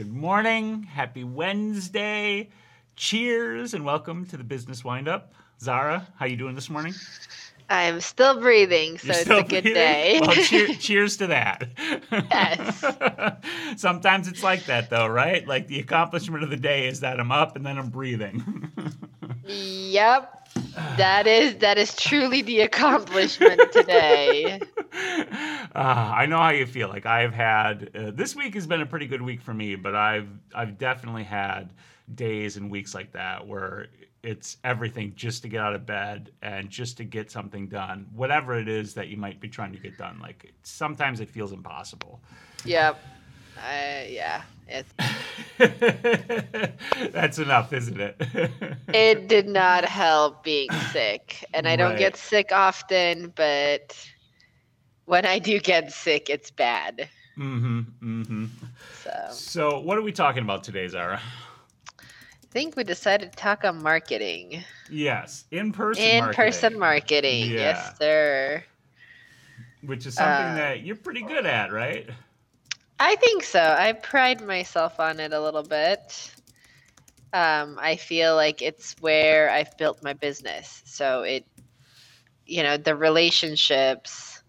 Good morning. Happy Wednesday. Cheers and welcome to the Business Windup. Zara, how you doing this morning? I'm still breathing, so You're it's a good breathing? day. Well, cheer, cheers to that. Yes. Sometimes it's like that, though, right? Like the accomplishment of the day is that I'm up and then I'm breathing. yep. That is that is truly the accomplishment today. uh, I know how you feel. Like I've had uh, this week has been a pretty good week for me, but I've I've definitely had days and weeks like that where it's everything just to get out of bed and just to get something done, whatever it is that you might be trying to get done. Like sometimes it feels impossible. Yep. Uh, yeah. That's enough, isn't it? it did not help being sick, and I don't Right. get sick often, but when I do get sick, it's bad. mm-hmm. Mm-hmm. So So, what are we talking about today, Zara? I think we decided to talk on marketing. Yes, in person. In person marketing. Yeah. Yes, sir. which is something Uh, that you're pretty good at, right? I think so. I pride myself on it a little bit. Um, I feel like it's where I've built my business. So it, you know, the relationships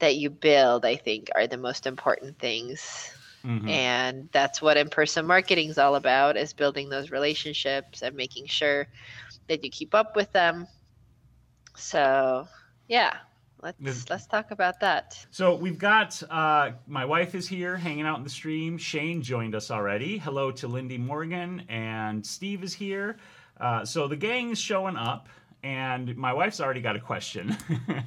that you build, I think, are the most important things. Mhm. And that's what in-person marketing is all about: is building those relationships and making sure that you keep up with them. So, yeah, let's let's talk about that. So we've got uh, my wife is here hanging out in the stream. Shane joined us already. Hello to Lindy Morgan and Steve is here. Uh, so the gang's showing up, and my wife's already got a question.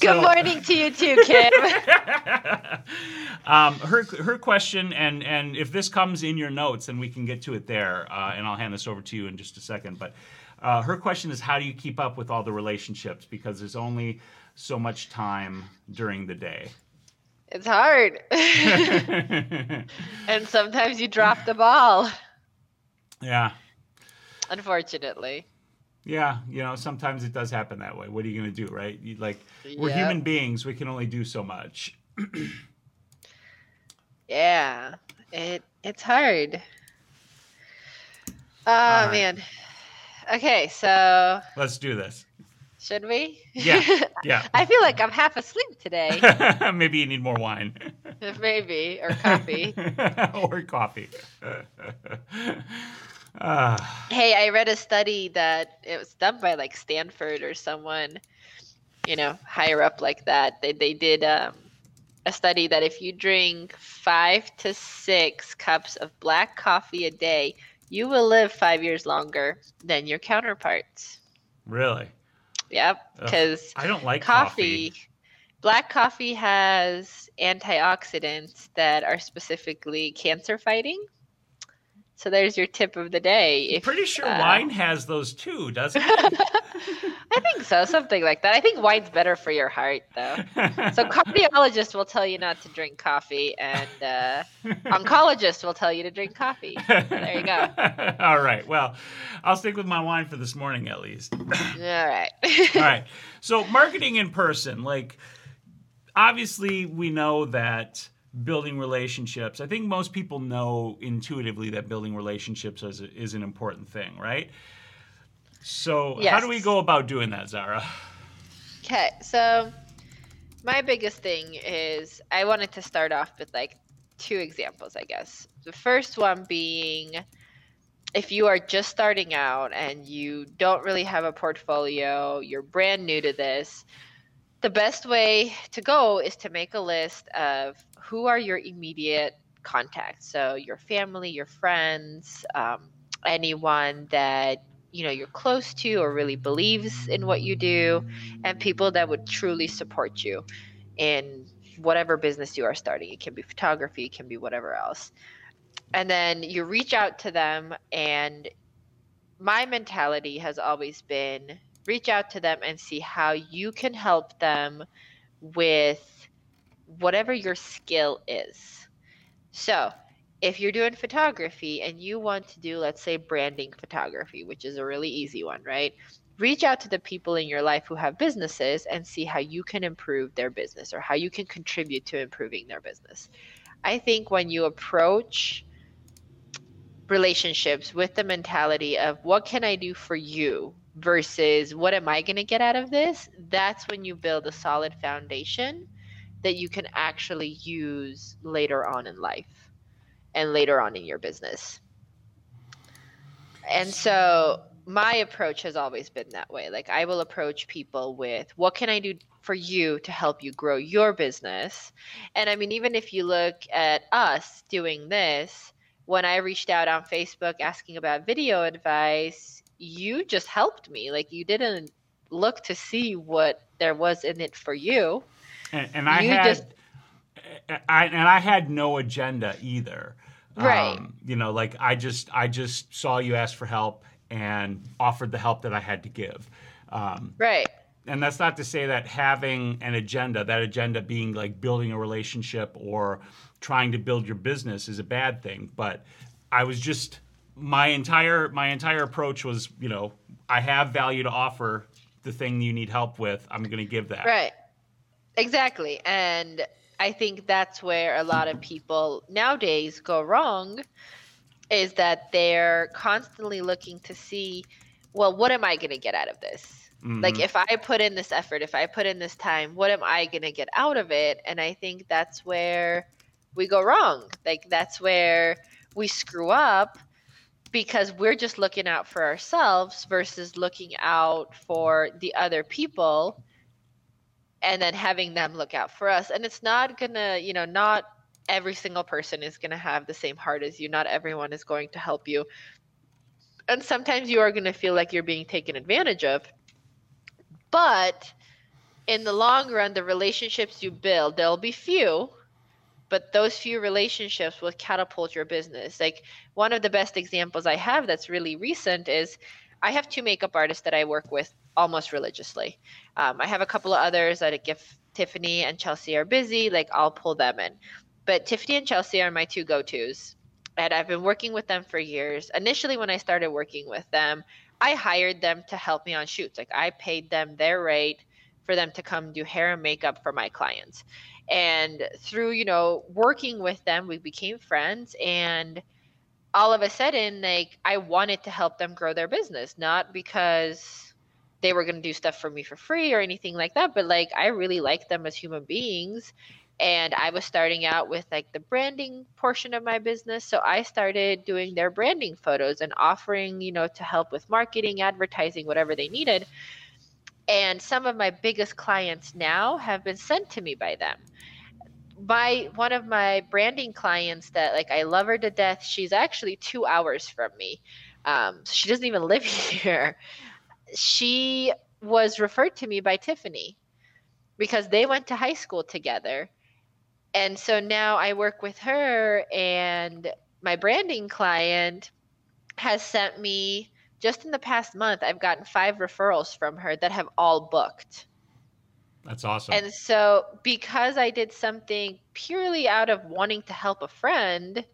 Good morning to you too, Kim. um, her her question, and and if this comes in your notes, then we can get to it there, uh, and I'll hand this over to you in just a second. But uh, her question is, how do you keep up with all the relationships? Because there's only so much time during the day. It's hard. and sometimes you drop the ball, yeah, unfortunately. Yeah. You know, sometimes it does happen that way. What are you going to do, right? You, like we're human beings. We can only do so much. Yeah. It it's hard. Oh man. Okay, so Let's do this. should we? Yeah, yeah. I feel like I'm half asleep today. Maybe you need more wine. Maybe. Or coffee. or coffee. Ah, hey, I read a study that it was done by like Stanford or someone, you know, higher up like that. They they did um, a study that if you drink five to six cups of black coffee a day, you will live five years longer than your counterparts. really? Yep, because I don't like coffee, coffee. black coffee has antioxidants that are specifically cancer fighting. So there's your tip of the day. I'm If, pretty sure uh, wine has those too, doesn't it? I think so, something like that. I think wine's better for your heart, though. So cardiologists will tell you not to drink coffee, and uh, oncologists will tell you to drink coffee. There you go. All right. Well, I'll stick with my wine for this morning at least. All right. All right. So, marketing in person, like obviously we know that building relationships, I think most people know intuitively that building relationships is, is an important thing, right? So, how do we go about doing that, Zara? Okay, so my biggest thing is I wanted to start off with like two examples, I guess. The first one being if you are just starting out and you don't really have a portfolio, you're brand new to this, the best way to go is to make a list of who are your immediate contacts. So your family, your friends, um, anyone that you know you're close to or really believes in what you do and people that would truly support you in whatever business you are starting. It can be photography, it can be whatever else. And then you reach out to them, and my mentality has always been reach out to them and see how you can help them with whatever your skill is. So, if you're doing photography and you want to do, let's say, branding photography, which is a really easy one, right? Reach out to the people in your life who have businesses and see how you can improve their business or how you can contribute to improving their business. I think when you approach relationships with the mentality of what can I do for you versus what am I going to get out of this, that's when you build a solid foundation that you can actually use later on in life and later on in your business. And so my approach has always been that way. Like I will approach people with what can I do for you to help you grow your business? And I mean even if you look at us doing this, when I reached out on Facebook asking about video advice, you just helped me. Like you didn't look to see what there was in it for you. And, and I had just... I, and I had no agenda either. Right. Um, you know, like I just I just saw you ask for help and offered the help that I had to give. Um, right. And that's not to say that having an agenda, that agenda being like building a relationship or trying to build your business is a bad thing. But I was just my entire my entire approach was, you know, I have value to offer. The thing you need help with, I'm going to give that. Right. Exactly. And I think that's where a lot of people nowadays go wrong is that they're constantly looking to see, well, what am I going to get out of this? Mm-hmm. Like if I put in this effort, if I put in this time, what am I going to get out of it? And I think that's where we go wrong. Like that's where we screw up because we're just looking out for ourselves versus looking out for the other people and then having them look out for us. And it's not gonna, you know, not every single person is gonna have the same heart as you. Not everyone is going to help you. And sometimes you are gonna feel like you're being taken advantage of. But in the long run, the relationships you build, there'll be few, but those few relationships will catapult your business. Like one of the best examples I have that's really recent is I have two makeup artists that I work with almost religiously. Um, I have a couple of others that if Tiffany and Chelsea are busy, like I'll pull them in. But Tiffany and Chelsea are my two go tos. And I've been working with them for years. Initially, when I started working with them, I hired them to help me on shoots. Like I paid them their rate for them to come do hair and makeup for my clients. And through, you know, working with them, we became friends. And all of a sudden, like I wanted to help them grow their business, not because they were going to do stuff for me for free or anything like that but like i really like them as human beings and i was starting out with like the branding portion of my business so i started doing their branding photos and offering you know to help with marketing advertising whatever they needed and some of my biggest clients now have been sent to me by them. My one of my branding clients that like i love her to death she's actually two hours from me um, she doesn't even live here she was referred to me by Tiffany because they went to high school together. And so now I work with her, and my branding client has sent me just in the past month, I've gotten five referrals from her that have all booked. That's awesome. And so, because I did something purely out of wanting to help a friend,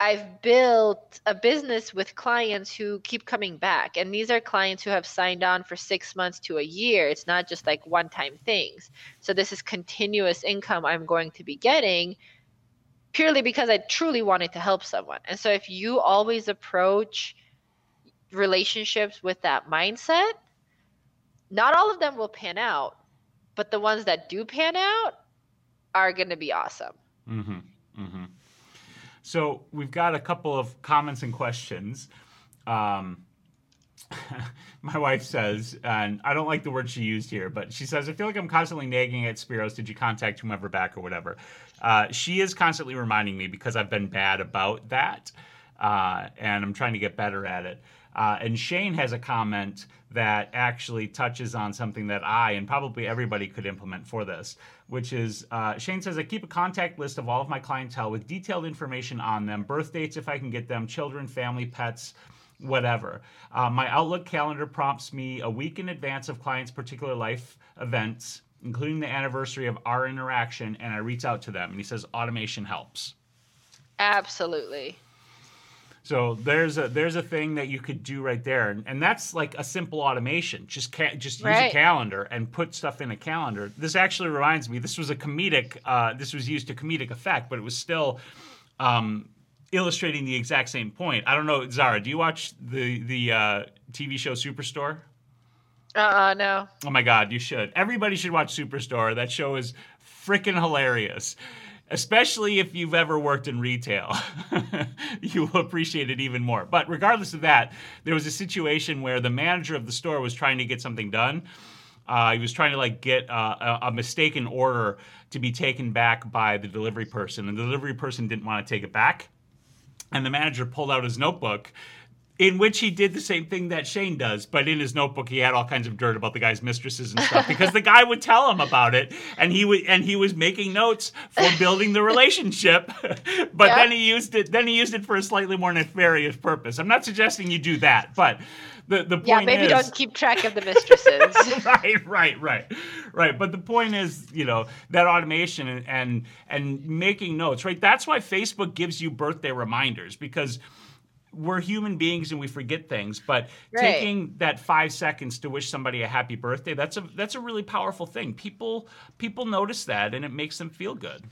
I've built a business with clients who keep coming back. And these are clients who have signed on for six months to a year. It's not just like one time things. So this is continuous income I'm going to be getting purely because I truly wanted to help someone. And so if you always approach relationships with that mindset, not all of them will pan out, but the ones that do pan out are going to be awesome. Mm-hmm. So we've got a couple of comments and questions. Um, my wife says, and I don't like the word she used here, but she says, I feel like I'm constantly nagging at Spiros. Did you contact whomever back or whatever? Uh, she is constantly reminding me because I've been bad about that, uh, and I'm trying to get better at it. Uh, and Shane has a comment that actually touches on something that I and probably everybody could implement for this, which is uh, Shane says, I keep a contact list of all of my clientele with detailed information on them, birth dates if I can get them, children, family, pets, whatever. Uh, my Outlook calendar prompts me a week in advance of clients' particular life events, including the anniversary of our interaction, and I reach out to them. And he says, automation helps. Absolutely. So there's a there's a thing that you could do right there, and, and that's like a simple automation. Just ca- just use Right. a calendar and put stuff in a calendar. This actually reminds me. This was a comedic. Uh, this was used to comedic effect, but it was still um, illustrating the exact same point. I don't know, Zara. Do you watch the the uh, TV show Superstore? Uh uh no. Oh my God, you should. Everybody should watch Superstore. That show is freaking hilarious. Especially if you've ever worked in retail, you will appreciate it even more. But regardless of that, there was a situation where the manager of the store was trying to get something done. Uh, he was trying to like get uh, a, a mistaken order to be taken back by the delivery person, and the delivery person didn't want to take it back. And the manager pulled out his notebook in which he did the same thing that Shane does, but in his notebook he had all kinds of dirt about the guy's mistresses and stuff because the guy would tell him about it, and he would and he was making notes for building the relationship, but Yeah. then he used it then he used it for a slightly more nefarious purpose. I'm not suggesting you do that, but the the point Yeah, maybe is, don't keep track of the mistresses. right, right, right, right. But the point is, you know, that automation and, and and making notes, right? That's why Facebook gives you birthday reminders because we're human beings and we forget things. But Right. taking that five seconds to wish somebody a happy birthday, that's a that's a really powerful thing. People people notice that and it makes them feel good.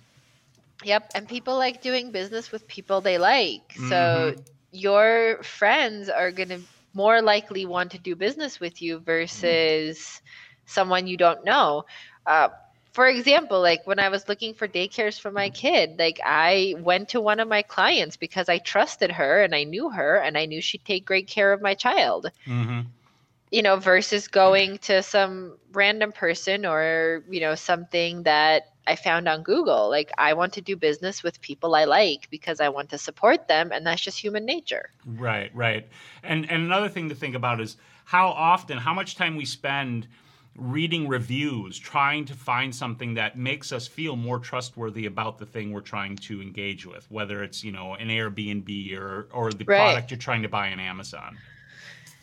Yep, and people like doing business with people they like. So Mhm. your friends are going to more likely want to do business with you versus someone you don't know. Uh, for example, like when I was looking for daycares for my kid, like I went to one of my clients because I trusted her and I knew her and I knew she'd take great care of my child Mm-hmm. you know, versus going to some random person or, you know, something that I found on Google. Like, I want to do business with people I like because I want to support them, and that's just human nature. Right, right. And and another thing to think about is how often, how much time we spend reading reviews, trying to find something that makes us feel more trustworthy about the thing we're trying to engage with, whether it's, you know, an Airbnb or or the Right. product you're trying to buy on Amazon.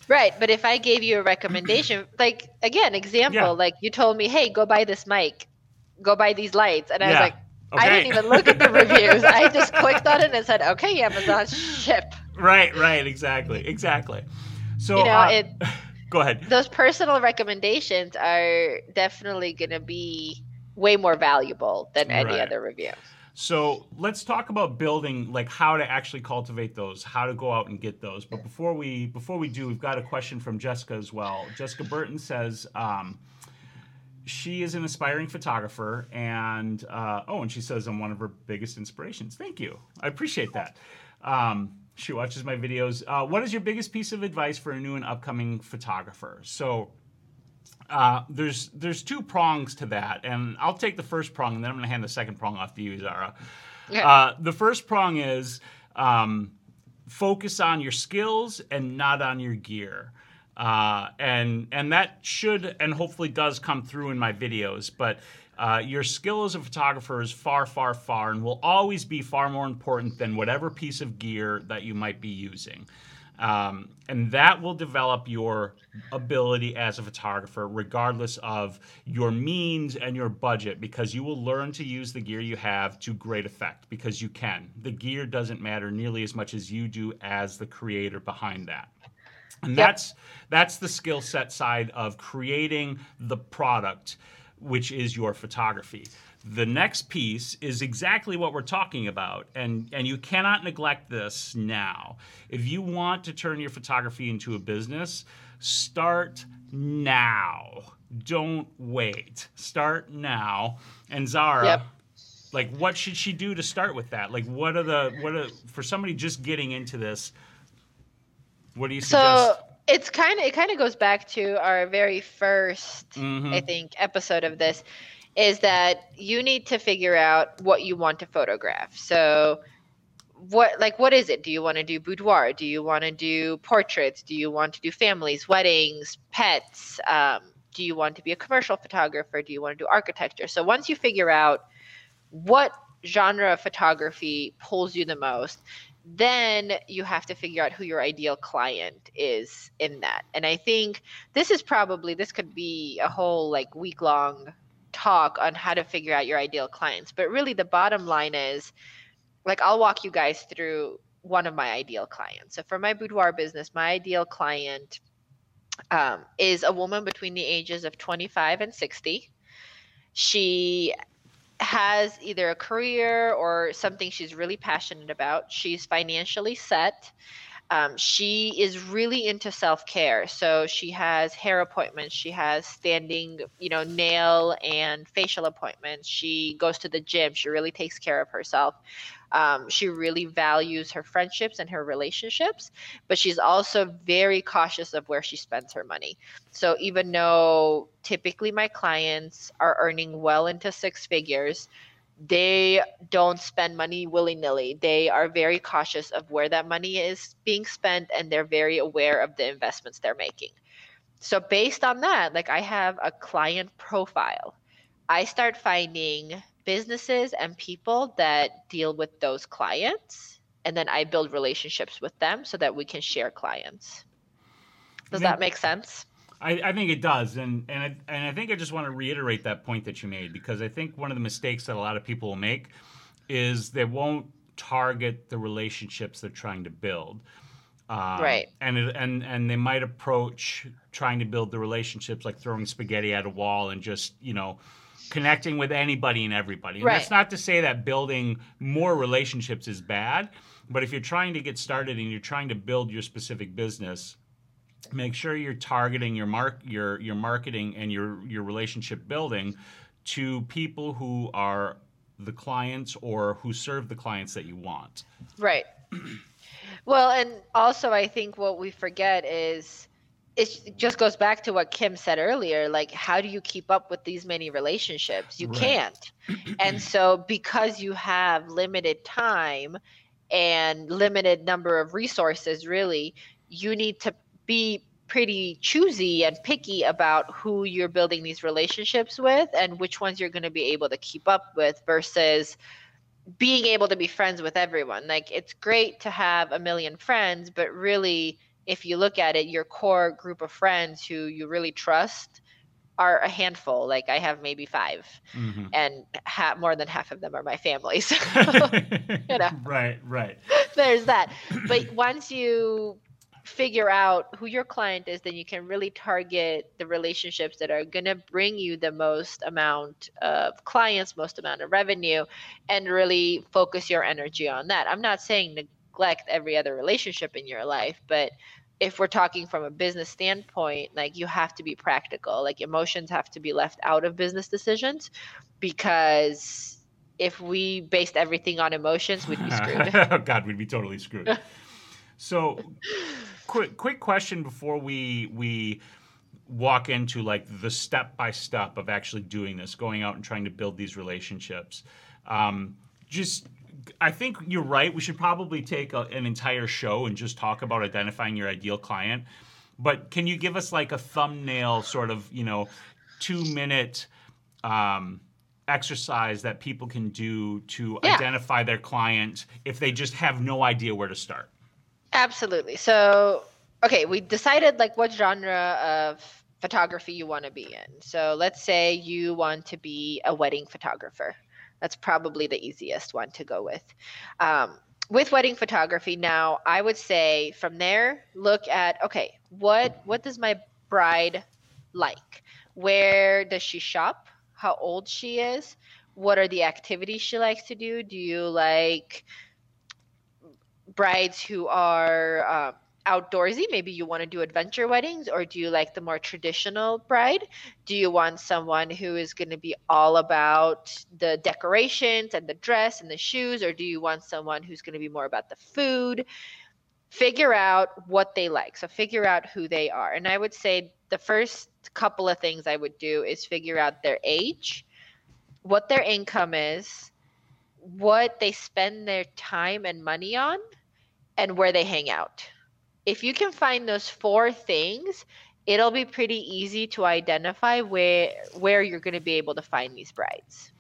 Right. But if I gave you a recommendation, like, again, example, Yeah. like you told me, hey, go buy this mic, go buy these lights. And I was Yeah. like, I didn't even look at the reviews. I just clicked on it and said, okay, Amazon, ship. Right, right, exactly. Exactly. So You know, uh, it- go ahead. those personal recommendations are definitely going to be way more valuable than any Right. other review. So let's talk about building, like how to actually cultivate those, how to go out and get those. But before we before we do, we've got a question from Jessica as well. Jessica Burton says um, she is an aspiring photographer, and uh, oh, and she says I'm one of her biggest inspirations. Thank you, I appreciate that. Um, she watches my videos. Uh, what is your biggest piece of advice for a new and upcoming photographer? So uh, there's there's two prongs to that, and I'll take the first prong, and then I'm going to hand the second prong off to you, Zara. Yeah. Uh, the first prong is um, focus on your skills and not on your gear, uh, and and that should and hopefully does come through in my videos, but. Uh, your skill as a photographer is far, far, far, and will always be far more important than whatever piece of gear that you might be using. Um, and that will develop your ability as a photographer, regardless of your means and your budget, because you will learn to use the gear you have to great effect because you can. The gear doesn't matter nearly as much as you do as the creator behind that. And Yep. that's that's the skill set side of creating the product, which is your photography. The next piece is exactly what we're talking about, and and you cannot neglect this now. If you want to turn your photography into a business, start now. Don't wait. Start now. And Zara, Yep. like what should she do to start with that? Like what are the what are for somebody just getting into this? What do you suggest? So it's kind of it kind of goes back to our very 1st Mhm. I think episode of this is that you need to figure out what you want to photograph. So what like what is it? Do you want to do boudoir? Do you want to do portraits? Do you want to do families, weddings, pets? Um, do you want to be a commercial photographer? Do you want to do architecture? So once you figure out what genre of photography pulls you the most, then you have to figure out who your ideal client is in that. And I think this is probably this could be a whole like week long talk on how to figure out your ideal clients. But really the bottom line is like I'll walk you guys through one of my ideal clients. So for my boudoir business, my ideal client um, is a woman between the ages of 25 and 60. She has either a career or something she's really passionate about. She's financially set. Um, she is really into self care. So she has hair appointments. She has standing, you know, nail and facial appointments. She goes to the gym. She really takes care of herself. Um, she really values her friendships and her relationships, but she's also very cautious of where she spends her money. So even though typically my clients are earning well into six figures, they don't spend money willy nilly. They are very cautious of where that money is being spent and they're very aware of the investments they're making. So, based on that, like I have a client profile. I start finding businesses and people that deal with those clients, and then I build relationships with them so that we can share clients. Does that make sense? I, I, think it does, and and I, and I think I just want to reiterate that point that you made because I think one of the mistakes that a lot of people will make is they won't target the relationships they're trying to build. Um, right. And it, and and they might approach trying to build the relationships like throwing spaghetti at a wall and just you know connecting with anybody and everybody. And right. that's not to say that building more relationships is bad, but if you're trying to get started and you're trying to build your specific business make sure you're targeting your mark your your marketing and your your relationship building to people who are the clients or who serve the clients that you want. Right. well, and also I think what we forget is it just goes back to what Kim said earlier like how do you keep up with these many relationships? You right. can't. and so because you have limited time and limited number of resources really, you need to be pretty choosy and picky about who you're building these relationships with and which ones you're going to be able to keep up with versus being able to be friends with everyone. Like it's great to have a million friends, but really if you look at it, your core group of friends who you really trust are a handful. Like I have maybe 5 mm-hmm. and ha- more than half of them are my family. So, you know, right, right. There's that. But once you figure out who your client is, then you can really target the relationships that are going to bring you the most amount of clients, most amount of revenue, and really focus your energy on that. I'm not saying neglect every other relationship in your life, but if we're talking from a business standpoint, like you have to be practical. Like emotions have to be left out of business decisions because if we based everything on emotions, we'd be screwed. oh God, we'd be totally screwed. so quick quick question before we we walk into like the step by step of actually doing this, going out and trying to build these relationships. Um, just I think you're right. We should probably take a, an entire show and just talk about identifying your ideal client. But can you give us like a thumbnail sort of, you know, two minute um, exercise that people can do to yeah. identify their client if they just have no idea where to start? Absolutely. So, okay, we decided like what genre of photography you want to be in. So, let's say you want to be a wedding photographer. That's probably the easiest one to go with. Um, with wedding photography, now I would say from there, look at okay, what what does my bride like? Where does she shop? How old she is? What are the activities she likes to do? Do you like brides who are uh, outdoorsy maybe you want to do adventure weddings or do you like the more traditional bride? Do you want someone who is going to be all about the decorations and the dress and the shoes or do you want someone who's going to be more about the food? Figure out what they like so figure out who they are. And i would say the first couple of things i would do is figure out their age what their income is what they spend their time and money on and where they hang out. If you can find those four things, it'll be pretty easy to identify where where you're going to be able to find these brides.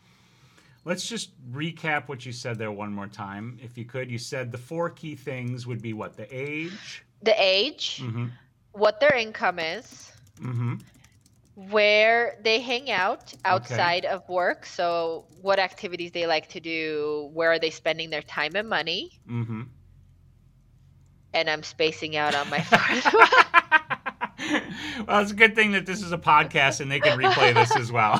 Let's just recap what you said there one more time. If you could, you said the four key things would be what? The age, the age, mm-hmm. what their income is, mm-hmm where they hang out outside okay. of work. So, what activities they like to do, where are they spending their time and money, mm-hmm. And I'm spacing out on my fourth one. well, it's a good thing that this is a podcast and they can replay this as well.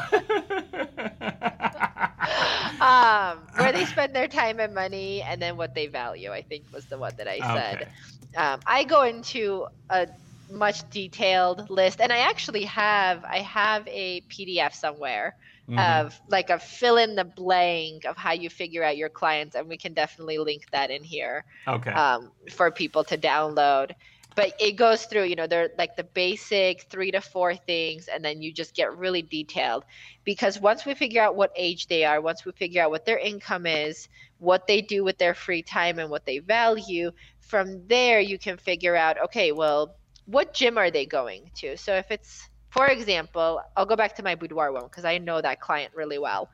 um, where they spend their time and money, and then what they value. I think was the one that I said. Okay. Um, I go into a much detailed list, and I actually have I have a PDF somewhere Mhm. of like a fill in the blank of how you figure out your clients, and we can definitely link that in here okay. um, for people to download. But it goes through, you know, they're like the basic three to four things, and then you just get really detailed. Because once we figure out what age they are, once we figure out what their income is, what they do with their free time, and what they value, from there you can figure out, okay, well, what gym are they going to? So if it's, for example, I'll go back to my boudoir one because I know that client really well.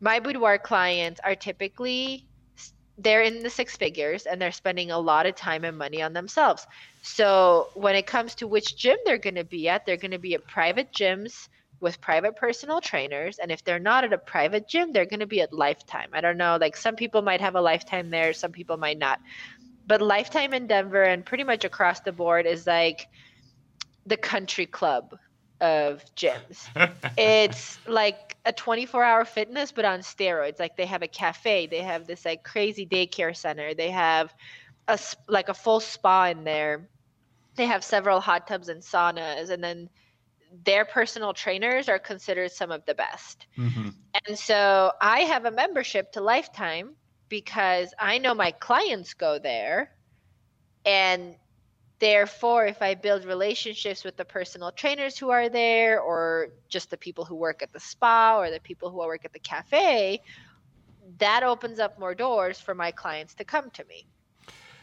My boudoir clients are typically they're in the six figures and they're spending a lot of time and money on themselves. So when it comes to which gym they're going to be at, they're going to be at private gyms with private personal trainers. And if they're not at a private gym, they're going to be at Lifetime. I don't know, like some people might have a Lifetime there, some people might not. But Lifetime in Denver and pretty much across the board is like the country club of gyms. It's like a 24 hour fitness but on steroids. Like they have a cafe they have this like crazy daycare center. They have a like a full spa in there. They have several hot tubs and saunas and then their personal trainers are considered some of the best. Mhm. and so i have a membership to lifetime because i know my clients go there and therefore if i build relationships with the personal trainers who are there or just the people who work at the spa or the people who work at the cafe that opens up more doors for my clients to come to me.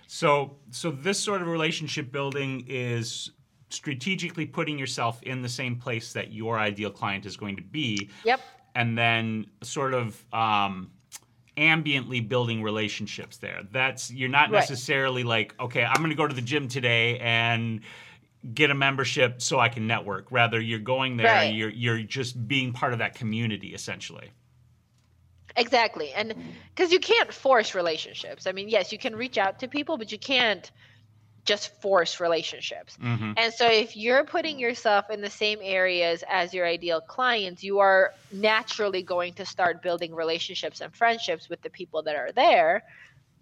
So, so this sort of relationship building is strategically putting yourself in the same place that your ideal client is going to be, yep. And then sort of um, ambiently building relationships there. That's you're not Right. necessarily like, okay, I'm going to go to the gym today and get a membership so I can network. Rather, you're going there, Right. you're you're just being part of that community essentially. Exactly. And because you can't force relationships. I mean, yes, you can reach out to people, but you can't just force relationships. hmm And so if you're putting yourself in the same areas as your ideal clients, you are naturally going to start building relationships and friendships with the people that are there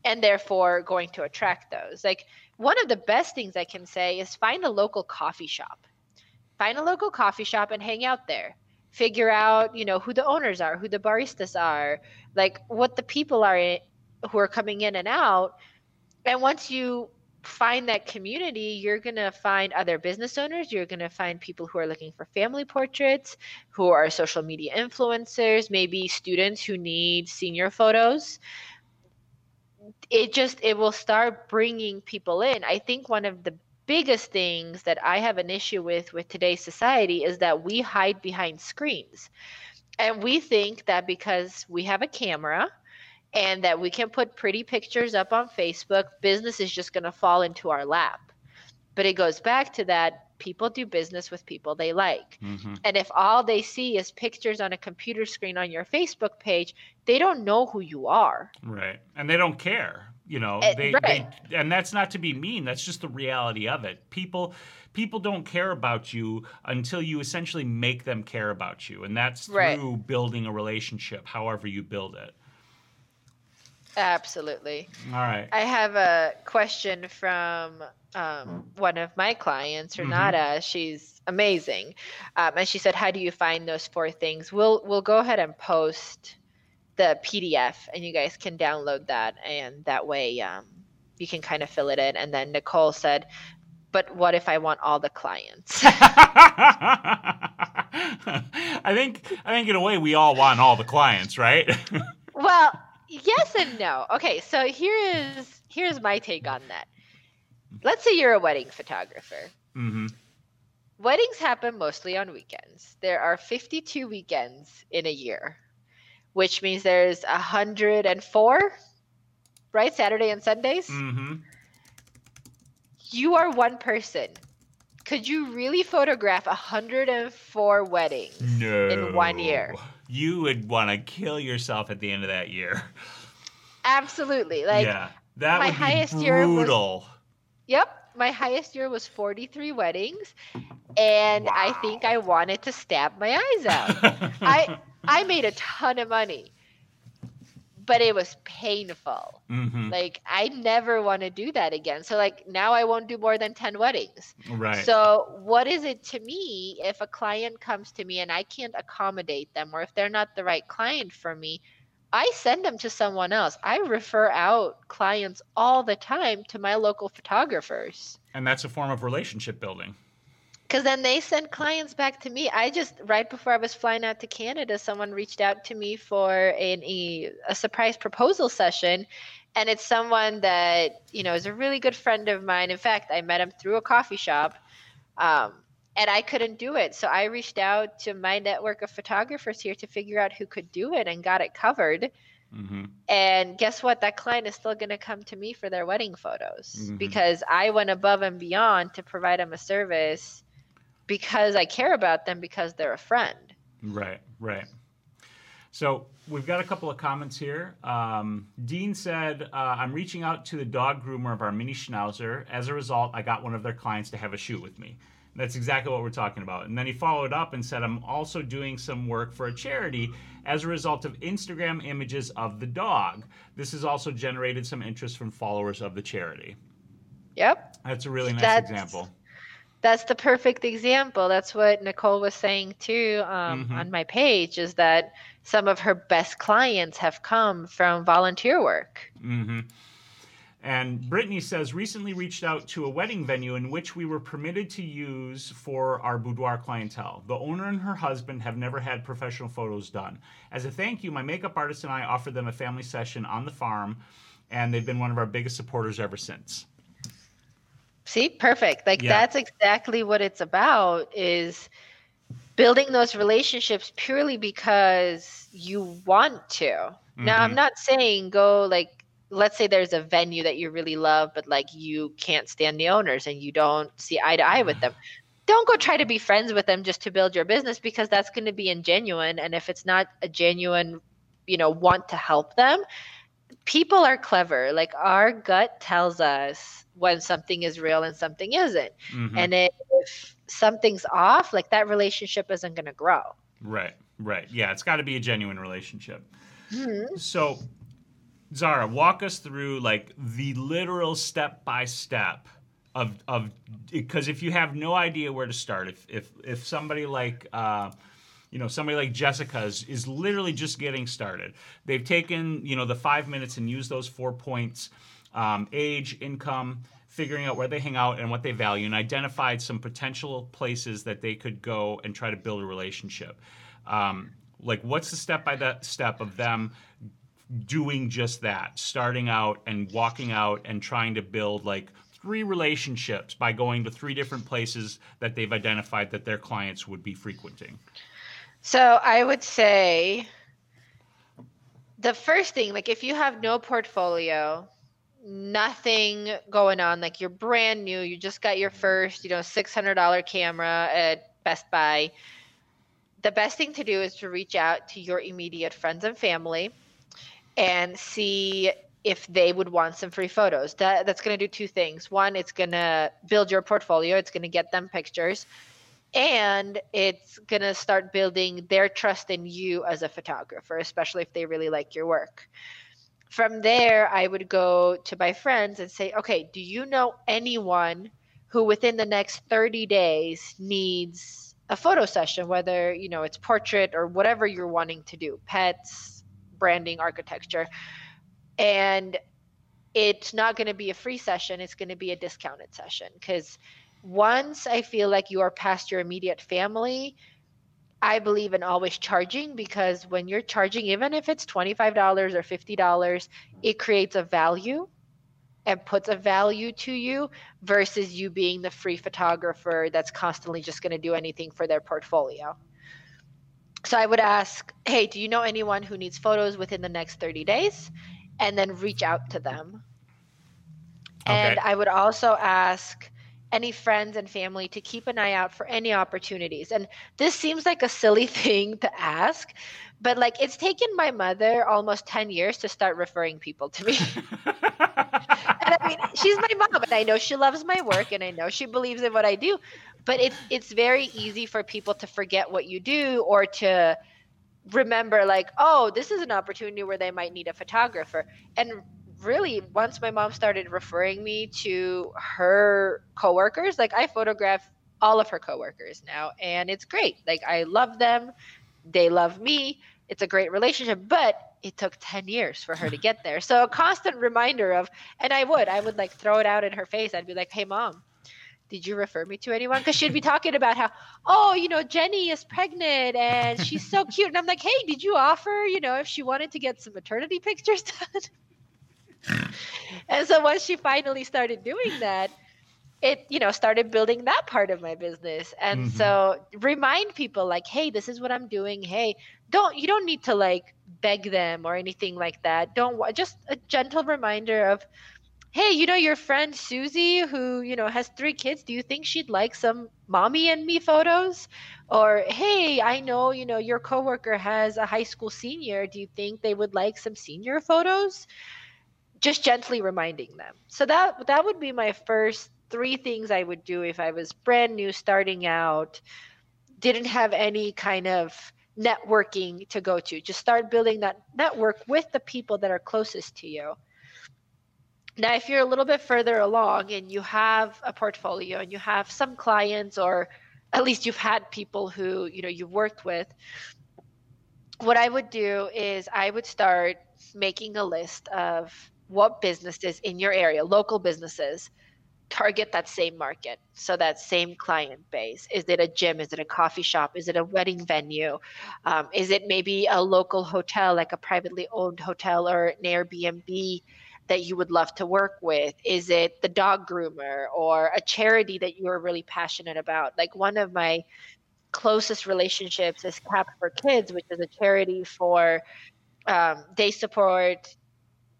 and therefore going to attract those. Like one of the best things I can say is find a local coffee shop. Find a local coffee shop and hang out there. Figure out, you know, who the owners are, who the baristas are, like what the people are in, who are coming in and out. And once you find that community, you're going to find other business owners. You're going to find people who are looking for family portraits, who are social media influencers, maybe students who need senior photos. It just, it will start bringing people in. I think one of the biggest things that I have an issue with with today's society is that we hide behind screens. And we think that because we have a camera, and that we can put pretty pictures up on Facebook, business is just going to fall into our lap. But it goes back to that people do business with people they like. hmm And if all they see is pictures on a computer screen on your Facebook page, they don't know who you are. Right. And they don't care. You know, Eh, they, right. they and that's not to be mean. That's just the reality of it. People people don't care about you until you essentially make them care about you. And that's through Right. building a relationship, however you build it. Absolutely. All right. I have a question from um, one of my clients, Mhm. Renata. She's amazing, um, and she said, "How do you find those four things?" We'll we'll go ahead and post the PDF, and you guys can download that, and that way um, you can kind of fill it in. And then Nicole said, "But what if I want all the clients?" I think I think in a way we all want all the clients, right? well, yes and no. Okay, so here is here's my take on that. Let's say you're a wedding photographer. Mm-hmm. Weddings happen mostly on weekends. There are 52 weekends in a year, which means there's 104, right? Saturday and Sundays. Mm-hmm. You are one person. Could you really photograph 104 weddings No. in one year? You would want to kill yourself at the end of that year. Absolutely. Like yeah. That my highest year was- brutal. Yep. My highest year was 43 weddings. And wow. I think I wanted to stab my eyes out. I I made a ton of money but it was painful. Mm-hmm. Like I never want to do that again. So like now I won't do more than 10 weddings. Right. So what is it to me if a client comes to me and I can't accommodate them or if they're not the right client for me, I send them to someone else. I refer out clients all the time to my local photographers. And that's a form of relationship building because then they send clients back to me. I just right before I was flying out to Canada, someone reached out to me for an, a, a surprise proposal session, and it's someone that you know is a really good friend of mine. In fact, I met him through a coffee shop, um, and I couldn't do it, so I reached out to my network of photographers here to figure out who could do it, and got it covered. Mm-hmm. And guess what? That client is still going to come to me for their wedding photos mm-hmm. because I went above and beyond to provide them a service because I care about them because they're a friend. Right, right. So we've got a couple of comments here. Um, Dean said, uh, I'm reaching out to the dog groomer of our mini schnauzer. As a result, I got one of their clients to have a shoot with me. That's exactly what we're talking about. And then he followed up and said, I'm also doing some work for a charity as a result of Instagram images of the dog. This has also generated some interest from followers of the charity. Yep. That's a really nice That's, example that's the perfect example. That's what Nicole was saying too um, mm-hmm. on my page is that some of her best clients have come from volunteer work. Mm-hmm. And Brittany says, recently reached out to a wedding venue in which we were permitted to use for our boudoir clientele. The owner and her husband have never had professional photos done. As a thank you, my makeup artist and I offered them a family session on the farm, and they've been one of our biggest supporters ever since. See, perfect. Like yeah. that's exactly what it's about is building those relationships purely because you want to. Mm-hmm. Now, I'm mm-hmm. not saying go like let's say there's a venue that you really love but like you can't stand the owners and you don't see eye to eye with them. Don't go try to be friends with them just to build your business because that's going to be ingenuine and if it's not a genuine, you know, want to help them, people are clever. Like our gut tells us when something is real and something isn't. Mm-hmm. And if something's off, like that relationship isn't going to grow. Right, right. Yeah, it's got to be a genuine relationship. Mm-hmm. So, Zara, walk us through like the literal step by step of of because if you have no idea where to start, if if if somebody like uh, you know somebody like Jessica is, is literally just getting started, they've taken you know the five minutes and used those four points um, age, income, figuring out where they hang out and what they value, and identified some potential places that they could go and try to build a relationship. Um, like, what's the step by step of them doing just that, starting out and walking out and trying to build like three relationships by going to three different places that they've identified that their clients would be frequenting? So I would say the first thing, like if you have no portfolio, nothing going on like you're brand new you just got your first you know $600 camera at best buy the best thing to do is to reach out to your immediate friends and family and see if they would want some free photos. That, that's going to do two things. One it's going to build your portfolio it's going to get them pictures and it's going to start building their trust in you as a photographer especially if they really like your work from there, I would go to my friends and say, okay, do you know anyone who within the next 30 days needs a photo session, whether, you know, it's portrait or whatever you're wanting to do, pets, branding, architecture. And it's not going to be a free session, it's going to be a discounted session because once I feel like you are past your immediate family, I believe in always charging because when you're charging, even if it's $25 or $50, it creates a value and puts a value to you versus you being the free photographer that's constantly just going to do anything for their portfolio. So I would ask, hey, do you know anyone who needs photos within the next 30 days? And then reach out to them. Okay. And I would also ask, any friends and family to keep an eye out for any opportunities. And this seems like a silly thing to ask, but like it's taken my mother almost 10 years to start referring people to me. and I mean, she's my mom, and I know she loves my work, and I know she believes in what I do. But it's it's very easy for people to forget what you do or to remember, like, oh, this is an opportunity where they might need a photographer. And really, once my mom started referring me to her coworkers, like I photograph all of her coworkers now, and it's great. Like I love them, they love me. It's a great relationship, but it took 10 years for her to get there. So a constant reminder of, and I would, I would like throw it out in her face. I'd be like, hey, mom, did you refer me to anyone? Because she'd be talking about how, oh, you know, Jenny is pregnant and she's so cute. And I'm like, hey, did you offer, you know, if she wanted to get some maternity pictures done? And so once she finally started doing that, it you know started building that part of my business. And mm-hmm. so remind people like hey this is what i'm doing. Hey don't you don't need to like beg them or anything like that. Don't just a gentle reminder of hey you know your friend susie who you know has three kids. Do you think she'd like some mommy and me photos? Or hey i know you know your coworker has a high school senior. Do you think they would like some senior photos just gently reminding them so that that would be my first three things I would do if I was brand new, starting out, didn't have any kind of networking to go to. Just start building that network with the people that are closest to you. Now, if you're a little bit further along and you have a portfolio and you have some clients, or at least you've had people who you know you've worked with, what I would do is I would start making a list of what businesses in your area, local businesses, target that same market so that same client base. Is it a gym? Is it a coffee shop? Is it a wedding venue? Um, is it maybe a local hotel like a privately owned hotel or an airbnb that you would love to work with? Is it the dog groomer or a charity that you are really passionate about? Like one of my closest relationships is cap for kids which is a charity for um, they support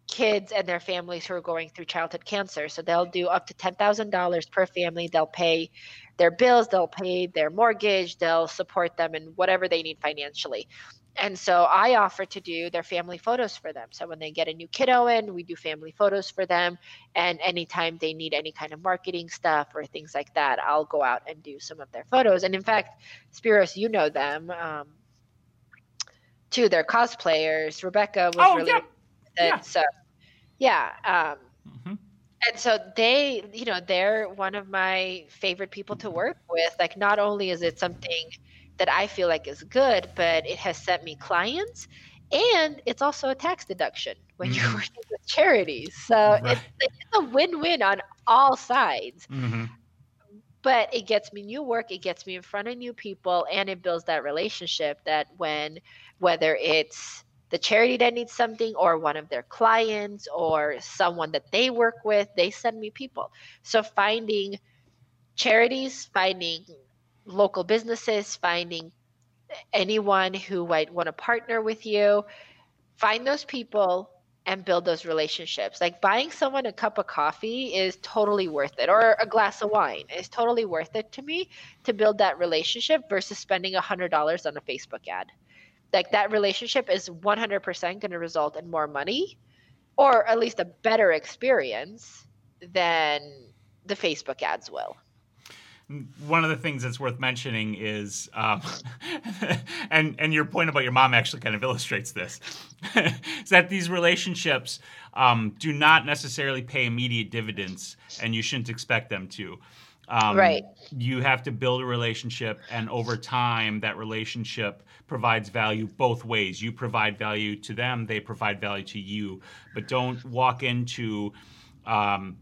kids and their families who are going through childhood cancer. So they'll do up to $10,000 per family. They'll pay their bills, they'll pay their mortgage, they'll support them in whatever they need financially. And so I offer to do their family photos for them. So when they get a new kiddo in, we do family photos for them. And anytime they need any kind of marketing stuff or things like that, I'll go out and do some of their photos. And in fact, Spiros, you know them. Um, too, they're cosplayers. Rebecca was oh, really yeah yeah. So, yeah. Um, mm-hmm. And so they, you know, they're one of my favorite people to work with. Like, not only is it something that I feel like is good, but it has sent me clients and it's also a tax deduction when mm-hmm. you're working with charities. So right. it's, it's, a win-win on all sides. Mm-hmm. But it gets me new work, it gets me in front of new people, and it builds that relationship that when whether it's the charity that needs something or one of their clients or someone that they work with they send me people. So finding charities finding local businesses finding anyone who might want to partner with you find those people and build those relationships. Like buying someone a cup of coffee is totally worth it or a glass of wine is totally worth it to me to build that relationship versus spending a hundred dollars on a facebook ad like that relationship is 100% going to result in more money or at least a better experience than the Facebook ads will. One of the things that's worth mentioning is, um, and and your point about your mom actually kind of illustrates this, is that these relationships um, do not necessarily pay immediate dividends, and you shouldn't expect them to. Um, right. You have to build a relationship, and over time, that relationship provides value both ways. You provide value to them, they provide value to you. But don't walk into, um,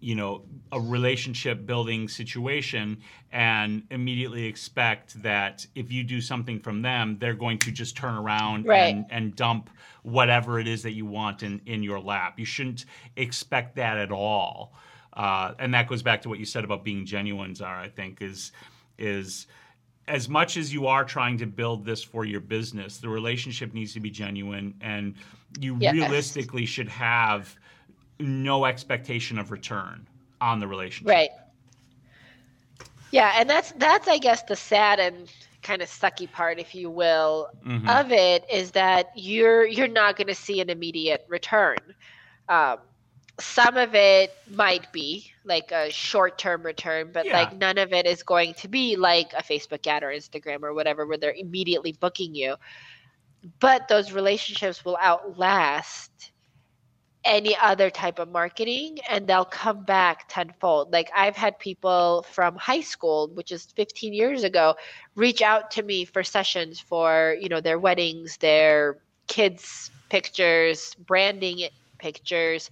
you know, a relationship building situation and immediately expect that if you do something from them, they're going to just turn around right. and, and dump whatever it is that you want in, in your lap. You shouldn't expect that at all. Uh, and that goes back to what you said about being genuine, Zara. I think is is as much as you are trying to build this for your business, the relationship needs to be genuine, and you yes. realistically should have no expectation of return on the relationship. Right. Yeah, and that's that's I guess the sad and kind of sucky part, if you will, mm-hmm. of it is that you're you're not going to see an immediate return. Um, some of it might be like a short term return, but Yeah. like none of it is going to be like a Facebook ad or Instagram or whatever where they're immediately booking you. But those relationships will outlast any other type of marketing and they'll come back tenfold. Like I've had people from high school, which is 15 years ago, reach out to me for sessions for, you know, their weddings, their kids pictures, branding pictures.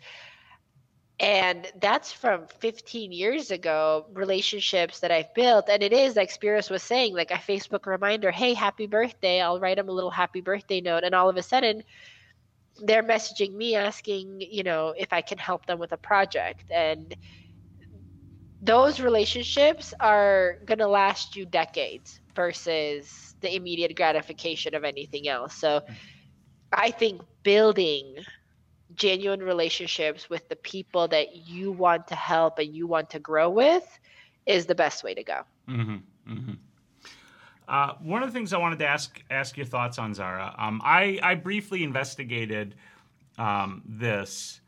And that's from 15 years ago, relationships that I've built. And it is like Spiros was saying, like a Facebook reminder, hey, happy birthday. I'll write them a little happy birthday note. And all of a sudden, they're messaging me asking, you know, if I can help them with a project. And those relationships are going to last you decades versus the immediate gratification of anything else. So hmm. I think building genuine relationships with the people that you want to help and you want to grow with is the best way to go. Mm-hmm. Mm-hmm. Uh, one of the things I wanted to ask ask your thoughts on Zara. Um, I I briefly investigated um, this,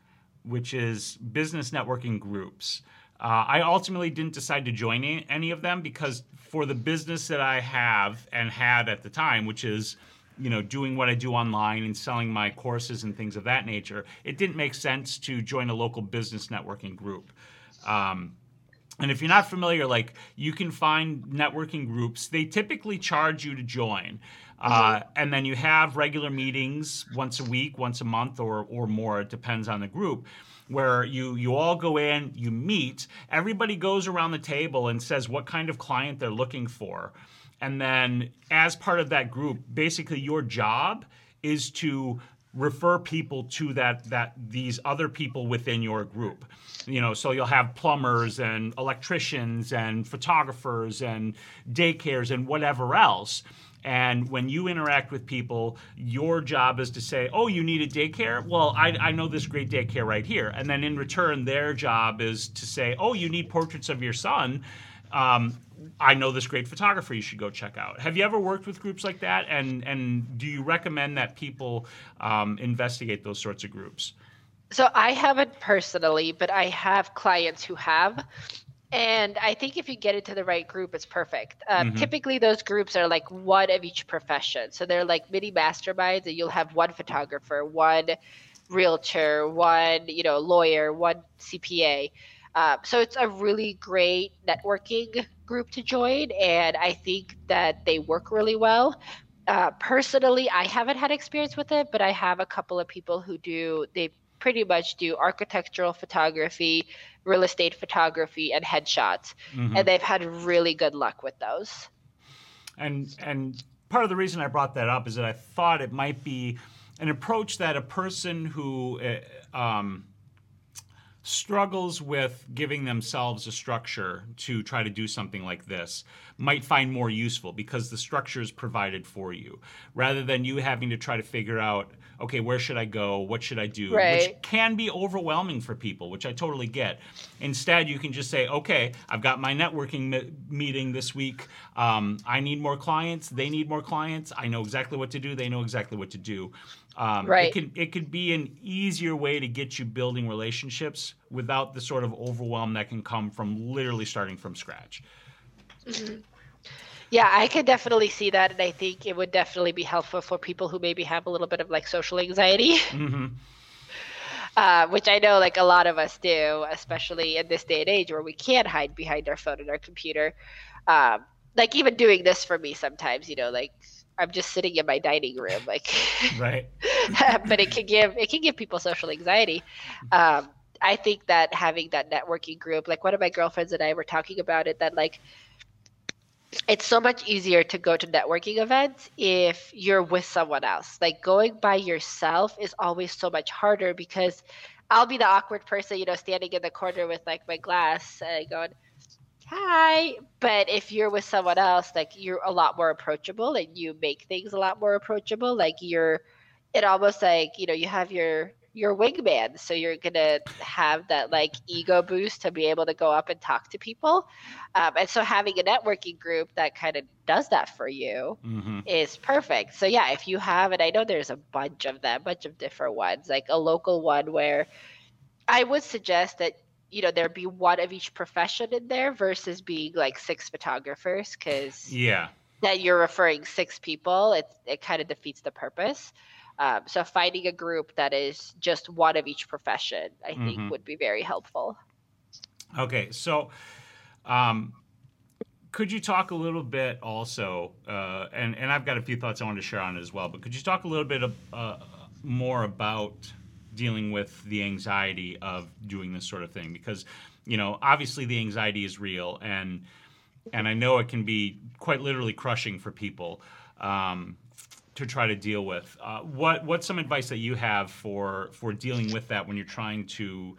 which is business networking groups. Uh, I ultimately didn't decide to join any, any of them because for the business that I have and had at the time, which is you know doing what I do online and selling my courses and things of that nature, it didn't make sense to join a local business networking group. Um, and if you're not familiar, like you can find networking groups, they typically charge you to join. Uh, and then you have regular meetings once a week, once a month, or, or more. It depends on the group. Where you, you all go in, you meet, everybody goes around the table and says what kind of client they're looking for. And then, as part of that group, basically your job is to refer people to that that these other people within your group. You know so you'll have plumbers and electricians and photographers and daycares and whatever else. And when you interact with people your job is to say oh you need a daycare? Well I, I know this great daycare right here. And then in return their job is to say oh you need portraits of your son. Um, I know this great photographer you should go check out. Have you ever worked with groups like that? And and do you recommend that people um, investigate those sorts of groups? So I haven't personally, but I have clients who have. And I think if you get into the right group, it's perfect. Um, Mhm. Typically, those groups are like one of each profession. So they're like mini masterminds, and you'll have one photographer, one realtor, one you know lawyer, one CPA. Um, so it's a really great networking group to join, and I think that they work really well. Uh, personally, I haven't had experience with it, but I have a couple of people who do. They pretty much do architectural photography, real estate photography, and headshots, Mhm. and they've had really good luck with those. And and part of the reason I brought that up is that I thought it might be an approach that a person who uh, um, struggles with giving themselves a structure to try to do something like this might find more useful because the structure is provided for you rather than you having to try to figure out okay where should i go? What should i do? Which can be overwhelming for people which i totally get. Instead you can just say okay i've got my networking me- meeting this week. Um, i need more clients. They need more clients. I know exactly what to do. They know exactly what to do um, Right. it can it could be an easier way to get you building relationships without the sort of overwhelm that can come from literally starting from scratch. Yeah, I can definitely see that, and I think it would definitely be helpful for people who maybe have a little bit of like social anxiety. hmm uh, which I know like a lot of us do, especially in this day and age where we can't hide behind our phone and our computer. Um, like even doing this for me sometimes, you know, like I'm just sitting in my dining room, like, Right. but it can give it can give people social anxiety. Um, I think that having that networking group, like one of my girlfriends and I were talking about it, that like it's so much easier to go to networking events if you're with someone else. Like going by yourself is always so much harder because I'll be the awkward person, you know, standing in the corner with like my glass and going, hi. But if you're with someone else, like you're a lot more approachable and you make things a lot more approachable. Like you're, it almost like, you know, you have your, your wingman. So you're going to have that like ego boost to be able to go up and talk to people. Um, and so having a networking group that kind of does that for you hmm is perfect. So yeah, if you have, and I know there's a bunch of them, a bunch of different ones, like a local one where I would suggest that you know there'd be one of each profession in there versus being like six photographers because Yeah. that you're referring six people it it kind of defeats the purpose. Um, so finding a group that is just one of each profession, I think, Mhm. would be very helpful. Okay, so um, could you talk a little bit also, uh, and and I've got a few thoughts I want to share on it as well, but could you talk a little bit of, uh, more about dealing with the anxiety of doing this sort of thing? Because you know, obviously the anxiety is real, and and I know it can be quite literally crushing for people. Um, to try to deal with. Uh, what what's some advice that you have for for dealing with that when you're trying to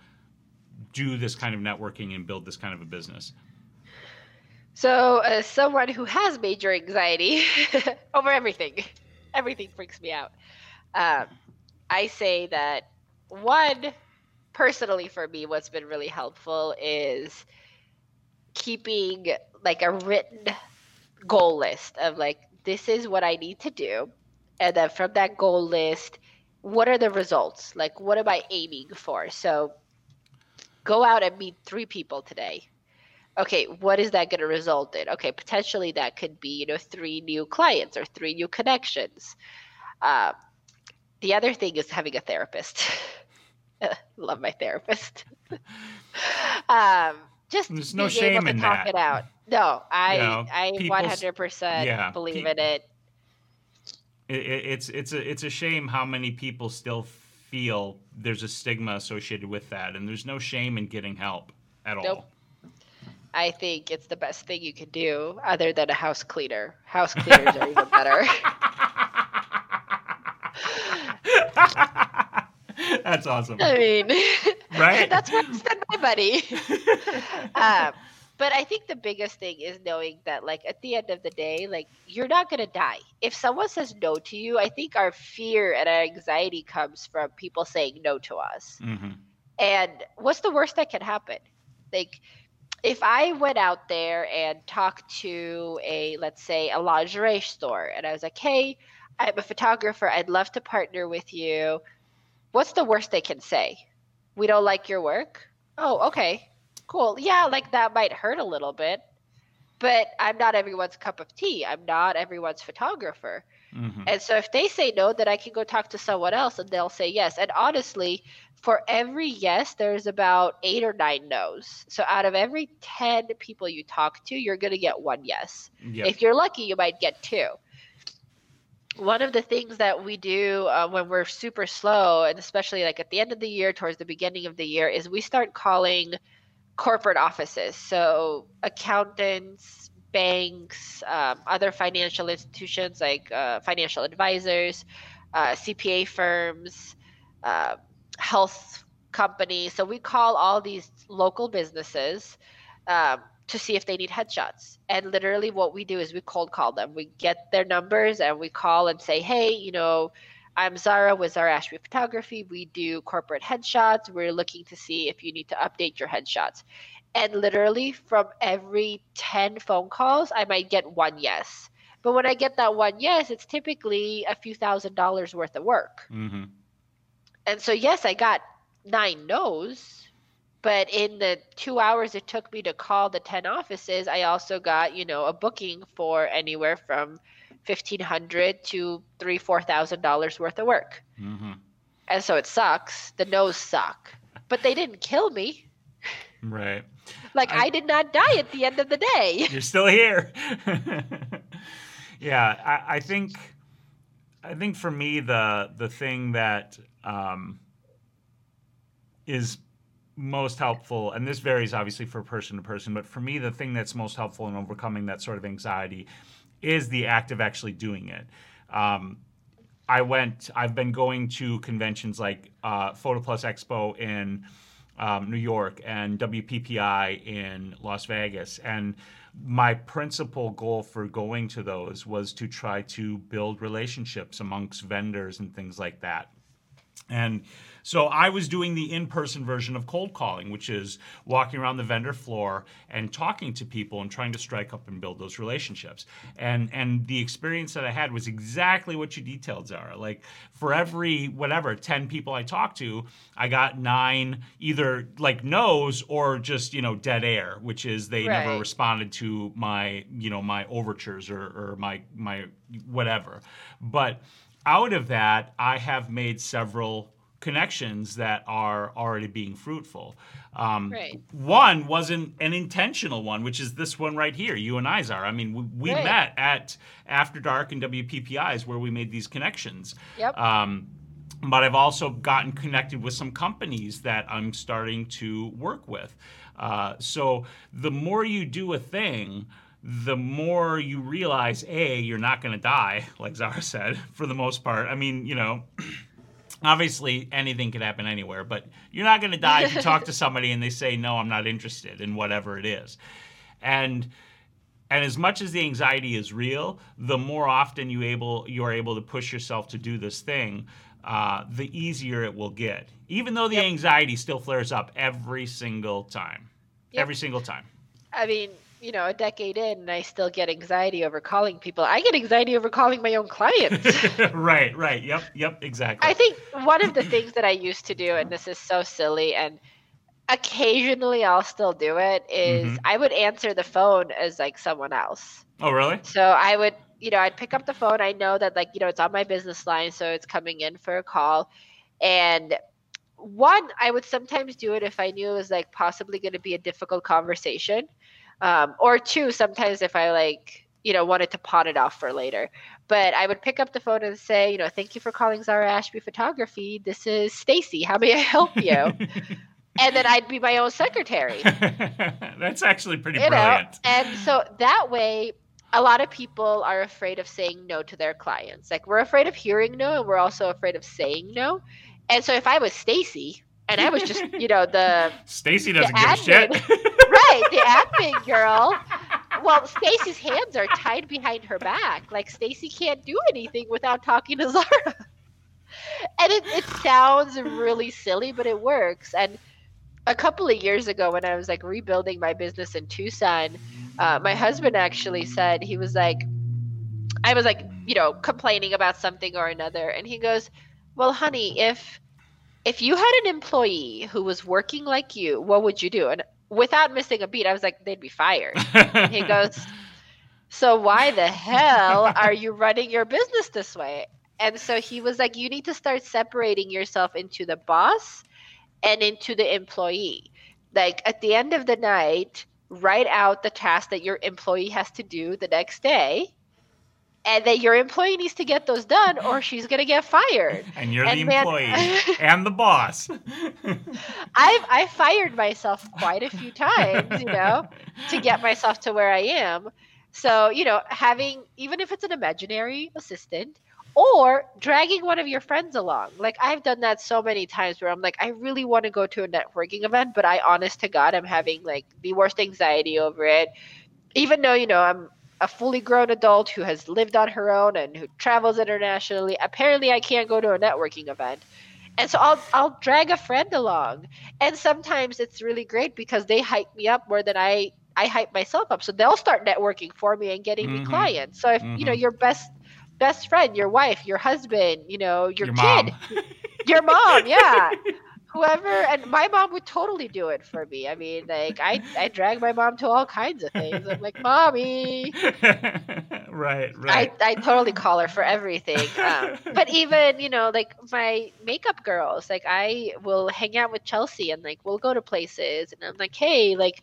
do this kind of networking and build this kind of a business? So, as someone who has major anxiety over everything, everything freaks me out. Um, I say that one, personally for me, what's been really helpful is keeping like a written goal list of like, this is what I need to do. And then from that goal list, what are the results? Like, what am I aiming for? So, go out and meet three people today okay what is that going to result in okay potentially that could be you know three new clients or three new connections um, the other thing is having a therapist love my therapist. Um, just There's no shame in talk that. it out. No i You know, i 100% yeah, believe pe- in it. It, it, it's it's a it's a shame how many people still feel there's a stigma associated with that, and there's no shame in getting help at all. I think it's the best thing you can do other than a house cleaner. House cleaners are even better That's awesome. I mean, Right? that's where I spend my money. um, but I think the biggest thing is knowing that, like, at the end of the day, like, you're not going to die. If someone says no to you, I think our fear and our anxiety comes from people saying no to us. hmm And what's the worst that can happen? Like, if I went out there and talked to a, let's say, a lingerie store, and I was like, hey, I'm a photographer. I'd love to partner with you. What's the worst they can say? We don't like your work? Oh, okay. Cool. Yeah, like that might hurt a little bit, but I'm not everyone's cup of tea. I'm not everyone's photographer. hmm And so if they say no, then I can go talk to someone else and they'll say yes. And honestly, for every yes, there's about eight or nine no's. So out of every 10 people you talk to, you're going to get one yes. Yep. If you're lucky, you might get two. One of the things that we do uh, when we're super slow, and especially like at the end of the year, towards the beginning of the year, is we start calling corporate offices. So accountants, banks, um, other financial institutions like uh, financial advisors, uh, CPA firms, uh, health companies. So we call all these local businesses um, to see if they need headshots. And literally, what we do is we cold call them. We get their numbers and we call and say, hey, you know, I'm Zara with Zara Ashby Photography. We do corporate headshots. We're looking to see if you need to update your headshots. And literally, from every 10 phone calls, I might get one yes. But when I get that one yes, it's typically a few thousand dollars worth of work. hmm And so, yes, I got nine no's, but in the two hours it took me to call the 10 offices, I also got, you know, a booking for anywhere from 1500 to three, four thousand dollars worth of work. hmm And so it sucks. The no's suck, but they didn't kill me. Right. Like I- I, did not die at the end of the day. You're still here. yeah, I, I think I think for me the the thing that um, is most helpful, and this varies obviously for person to person, but for me the thing that's most helpful in overcoming that sort of anxiety is the act of actually doing it. Um, I went. I've been going to conventions like uh, Photo Plus Expo in um, New York and WPPI in Las Vegas, and my principal goal for going to those was to try to build relationships amongst vendors and things like that. And so I was doing the in-person version of cold calling, which is walking around the vendor floor and talking to people and trying to strike up and build those relationships. And and the experience that I had was exactly what you detailed, Zara. Like for every whatever 10 people I talked to, I got nine either like no's or just, you know, dead air, which is they right. never responded to my, you know, my overtures or, or my my whatever. But out of that, I have made several connections that are already being fruitful. Um, right. One wasn't an intentional one, which is this one right here. You and I are. I mean, we, we right. met at After Dark and WPPIs where we made these connections. Yep. Um, but I've also gotten connected with some companies that I'm starting to work with. Uh, so the more you do a thing, the more you realize, A, you're not going to die, like Zara said, for the most part. I mean, you know. obviously anything could happen anywhere but you're not going to die if you talk to somebody and they say no i'm not interested in whatever it is and and as much as the anxiety is real the more often you able you're able to push yourself to do this thing uh, the easier it will get even though the yep. anxiety still flares up every single time yep. every single time i mean you know, a decade in and I still get anxiety over calling people. I get anxiety over calling my own clients. right, right. Yep, yep, exactly. I think one of the things that I used to do, and this is so silly, and occasionally I'll still do it, is mm-hmm. I would answer the phone as like someone else. Oh, really? So I would, you know, I'd pick up the phone. I know that, like, you know, it's on my business line, so it's coming in for a call. And one, I would sometimes do it if I knew it was like possibly going to be a difficult conversation um, or two sometimes if i like you know wanted to pawn it off for later. But i would pick up the phone and say you know thank you for calling zara ashby photography. This is stacy. How may i help you? And then i'd be my own secretary. That's actually pretty you brilliant. Know? and so that way a lot of people are afraid of saying no to their clients. Like we're afraid of hearing no and we're also afraid of saying no. And so if i was stacy and I was just, you know, the Stacy doesn't give a shit. Right, the admin girl. Well, Stacy's hands are tied behind her back. Like Stacy can't do anything without talking to Zara. And it, it sounds really silly, but it works. And a couple of years ago, when I was like rebuilding my business in Tucson, uh, my husband actually said he was like, I was like, you know, complaining about something or another, and he goes, "Well, honey, if if you had an employee who was working like you, what would you do? And without missing a beat, I was like, they'd be fired. he goes, So why the hell are you running your business this way? And so he was like, You need to start separating yourself into the boss and into the employee. Like at the end of the night, write out the task that your employee has to do the next day and that your employee needs to get those done or she's going to get fired. And you're and the man, employee and the boss. I've I fired myself quite a few times, you know, to get myself to where I am. So, you know, having even if it's an imaginary assistant or dragging one of your friends along. Like I've done that so many times where I'm like I really want to go to a networking event, but I honest to God I'm having like the worst anxiety over it. Even though, you know, I'm a fully grown adult who has lived on her own and who travels internationally. Apparently, I can't go to a networking event. And so I'll I'll drag a friend along. And sometimes it's really great because they hype me up more than I I hype myself up. So they'll start networking for me and getting mm-hmm. me clients. So if mm-hmm. you know mm-hmm. your best best friend, your wife, your husband, you know, your, your kid, your mom, yeah. whoever and my mom would totally do it for me. I mean like i i drag my mom to all kinds of things. I'm like mommy. Right right. I, I totally call her for everything um, but even you know like my makeup girls like i will hang out with chelsea and like we'll go to places and i'm like hey like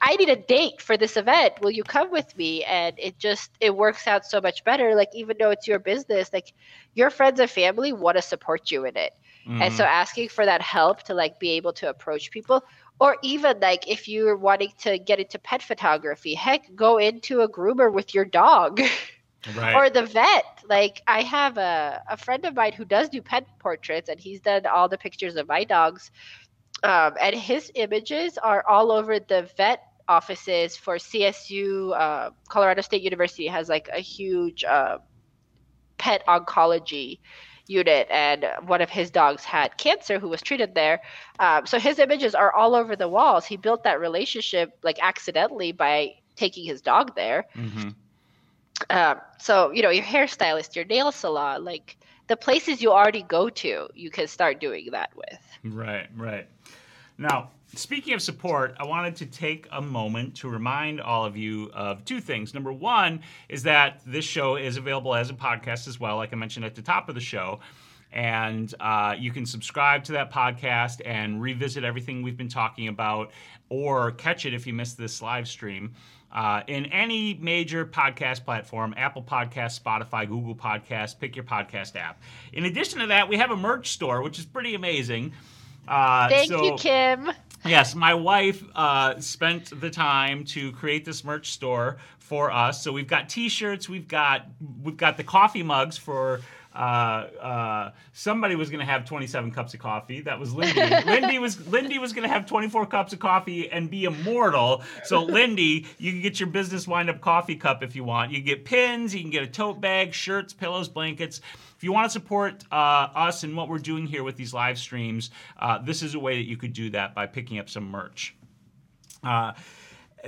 i need a date for this event. Will you come with me? And it just it works out so much better. Like even though it's your business like your friends and family want to support you in it Mm-hmm. And so mm-hmm. asking for that help to like be able to approach people or even like if you're wanting to get into pet photography, heck, go into a groomer with your dog. Right. or the vet. Like I have a, a friend of mine who does do pet portraits and he's done all the pictures of my dogs. Um, and his images are all over the vet offices for CSU. Uh, Colorado State University has like a huge uh, pet oncology unit and one of his dogs had cancer who was treated there um, so his images are all over the walls he built that relationship like accidentally by taking his dog there Mm-hmm. um, so you know your hairstylist your nail salon like the places you already go to you can start doing that with Right, right. Now, speaking of support, I wanted to take a moment to remind all of you of two things. Number one is that this show is available as a podcast as well, like I mentioned at the top of the show. And uh, you can subscribe to that podcast and revisit everything we've been talking about or catch it if you missed this live stream. Uh, in any major podcast platform Apple Podcast, Spotify, Google Podcast, pick your podcast app. In addition to that, we have a merch store, which is pretty amazing. Uh, thank so- you kim Yes, my wife uh, spent the time to create this merch store for us. So we've got T-shirts, we've got we've got the coffee mugs for. Uh, uh, somebody was going to have 27 cups of coffee. That was Lindy. Lindy was Lindy was going to have 24 cups of coffee and be immortal. So Lindy, you can get your business wind up coffee cup if you want. You can get pins, you can get a tote bag, shirts, pillows, blankets. If you want to support uh, us and what we're doing here with these live streams, uh, this is a way that you could do that by picking up some merch. Uh,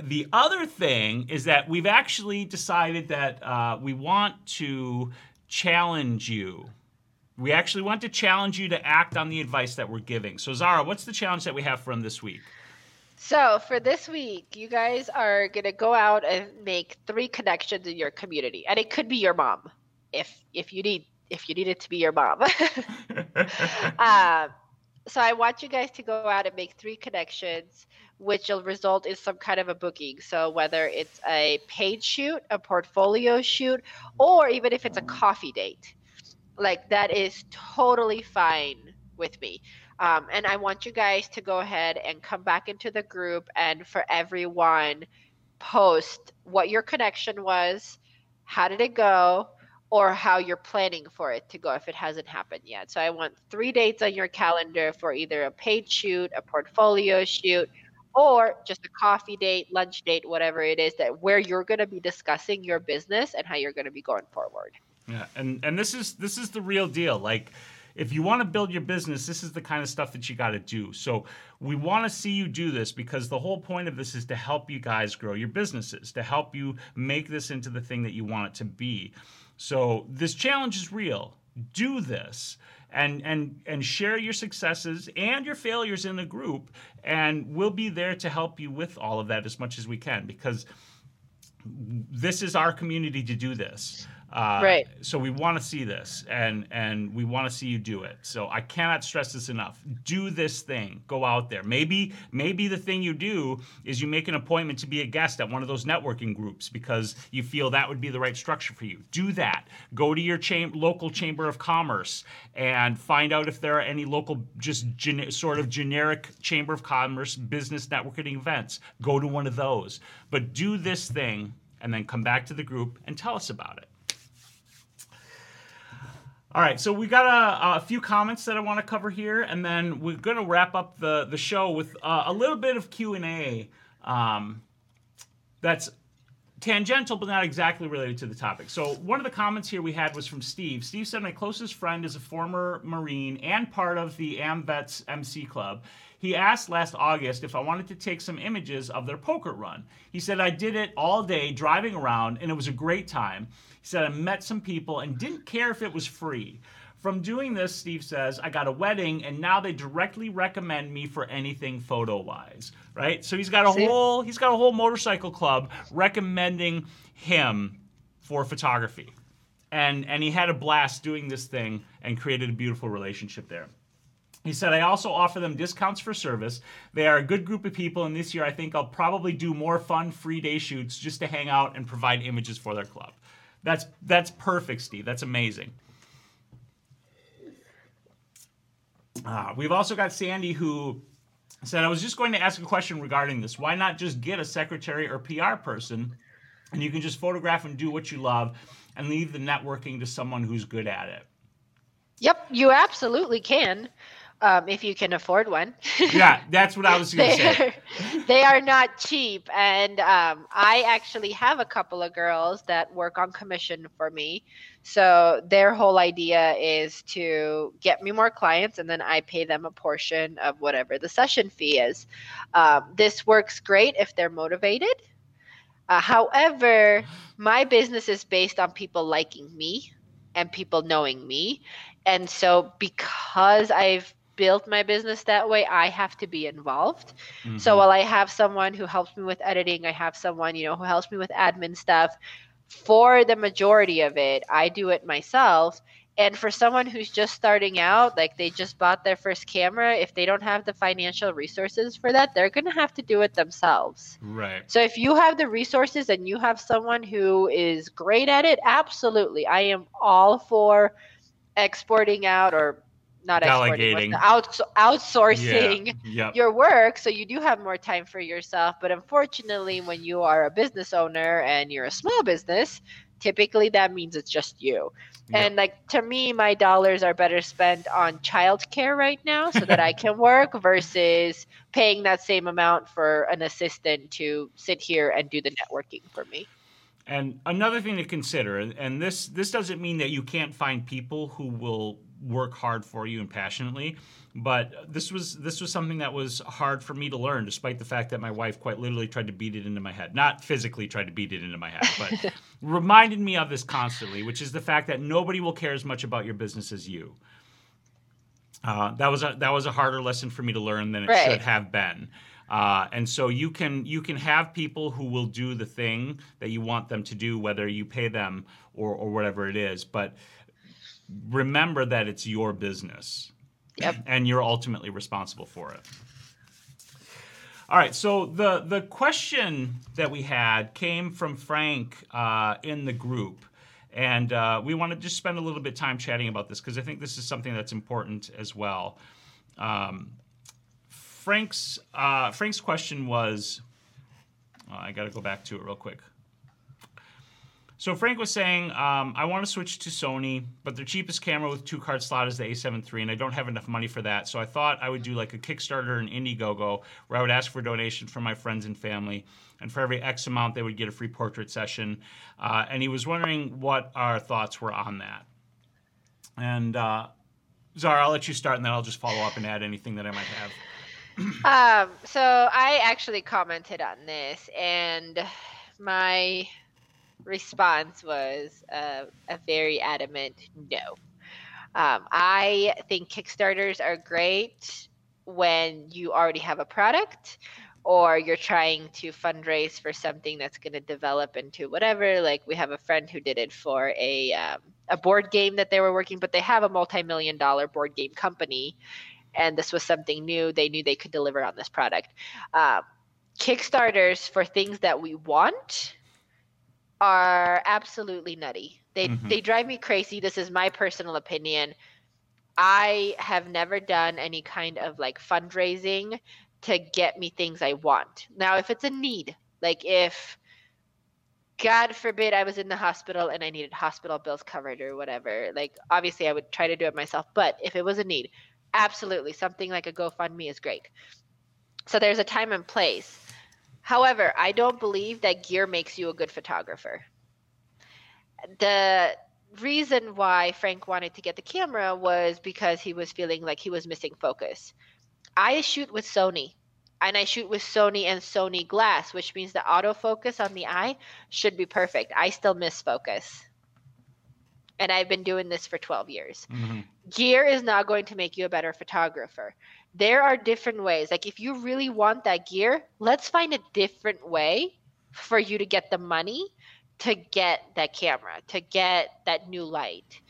the other thing is that we've actually decided that uh, we want to challenge you. We actually want to challenge you to act on the advice that we're giving. So, Zara, what's the challenge that we have from this week? So for this week, you guys are gonna go out and make three connections in your community, and it could be your mom, if if you need if you need it to be your mom. um, so I want you guys to go out and make three connections, which will result in some kind of a booking. So whether it's a paid shoot, a portfolio shoot, or even if it's a coffee date, like that is totally fine with me. Um, and I want you guys to go ahead and come back into the group and for everyone post what your connection was, how did it go, or how you're planning for it to go if it hasn't happened yet. So I want three dates on your calendar for either a paid shoot, a portfolio shoot, or just a coffee date, lunch date, whatever it is that where you're going to be discussing your business and how you're going to be going forward. Yeah, and and this is this is the real deal. Like, if you want to build your business, this is the kind of stuff that you got to do. So we want to see you do this because the whole point of this is to help you guys grow your businesses, to help you make this into the thing that you want it to be. So this challenge is real. Do this and and and share your successes and your failures in the group and we'll be there to help you with all of that as much as we can because this is our community to do this. Uh, Right. So we want to see this, and and we want to see you do it. So I cannot stress this enough. Do this thing. Go out there. Maybe maybe the thing you do is you make an appointment to be a guest at one of those networking groups because you feel that would be the right structure for you. Do that. Go to your cham- local chamber of commerce and find out if there are any local just gen- sort of generic chamber of commerce business networking events. Go to one of those. But do this thing and then come back to the group and tell us about it. All right, so we got a, a few comments that I want to cover here, and then we're going to wrap up the, the show with uh, a little bit of Q and A. Um, that's tangential, but not exactly related to the topic. So one of the comments here we had was from Steve. Steve said, "My closest friend is a former Marine and part of the AmVets MC Club. He asked last August if I wanted to take some images of their poker run. He said I did it all day driving around, and it was a great time. He said I met some people and didn't care if it was free." From doing this, Steve says, I got a wedding and now they directly recommend me for anything photo wise. Right? So he's got a See? whole he's got a whole motorcycle club recommending him for photography. And and he had a blast doing this thing and created a beautiful relationship there. He said, I also offer them discounts for service. They are a good group of people, and this year I think I'll probably do more fun free day shoots just to hang out and provide images for their club. That's that's perfect, Steve. That's amazing. Uh, we've also got Sandy who said, I was just going to ask a question regarding this. Why not just get a secretary or PR person and you can just photograph and do what you love and leave the networking to someone who's good at it? Yep, you absolutely can, um, if you can afford one. Yeah, that's what I was going to say. are, they are not cheap, and um, I actually have a couple of girls that work on commission for me. So their whole idea is to get me more clients and then I pay them a portion of whatever the session fee is. Um, this works great if they're motivated. Uh, however, my business is based on people liking me and people knowing me. And so because I've built my business that way, I have to be involved. Mm-hmm. So while I have someone who helps me with editing, I have someone, you know, who helps me with admin stuff for the majority of it, I do it myself. And for someone who's just starting out, like they just bought their first camera, if they don't have the financial resources for that, they're going to have to do it themselves. Right. So if you have the resources and you have someone who is great at it, absolutely. I am all for exporting out or not delegating, out, outsourcing yeah. yep. your work so you do have more time for yourself. But unfortunately, when you are a business owner and you're a small business, typically that means it's just you. Yep. And like to me, my dollars are better spent on childcare right now so that I can work versus paying that same amount for an assistant to sit here and do the networking for me. And another thing to consider, and this this doesn't mean that you can't find people who will work hard for you and passionately. But this was this was something that was hard for me to learn, despite the fact that my wife quite literally tried to beat it into my head. Not physically tried to beat it into my head, but reminded me of this constantly, which is the fact that nobody will care as much about your business as you. Uh, that was a that was a harder lesson for me to learn than it right. should have been. Uh, and so you can you can have people who will do the thing that you want them to do, whether you pay them or, or whatever it is. But remember that it's your business. Yep. And you're ultimately responsible for it. All right, so the the question that we had came from Frank uh, in the group, and uh, we want to just spend a little bit of time chatting about this because I think this is something that's important as well. Um, Frank's uh, Frank's question was, I got to go back to it real quick. So Frank was saying, um, I want to switch to Sony, but their cheapest camera with two card slot is the A7 III, and I don't have enough money for that. So I thought I would do like a Kickstarter and Indiegogo, where I would ask for donations from my friends and family, and for every X amount, they would get a free portrait session. Uh, and he was wondering what our thoughts were on that. And uh, Zara, I'll let you start, and then I'll just follow up and add anything that I might have. um, so I actually commented on this, and my response was uh, a very adamant no. Um, I think Kickstarters are great when you already have a product or you're trying to fundraise for something that's going to develop into whatever. Like we have a friend who did it for a um, a board game that they were working, but they have a multi-million dollar board game company, and this was something new. They knew they could deliver on this product. Um, Kickstarters for things that we want are absolutely nutty. They mm-hmm. they drive me crazy. This is my personal opinion. I have never done any kind of like fundraising to get me things I want. Now, if it's a need, like if God forbid I was in the hospital and I needed hospital bills covered or whatever, like obviously I would try to do it myself. But if it was a need, absolutely something like a GoFundMe is great. So there's a time and place. However, I don't believe that gear makes you a good photographer. The reason why Frank wanted to get the camera was because he was feeling like he was missing focus. I shoot with Sony and I shoot with Sony and Sony glass, which means the autofocus on the eye should be perfect. I still miss focus. And I've been doing this for 12 years. Mm-hmm. Gear is not going to make you a better photographer there are different ways. Like if you really want that gear, let's find a different way for you to get the money to get that camera, to get that new light.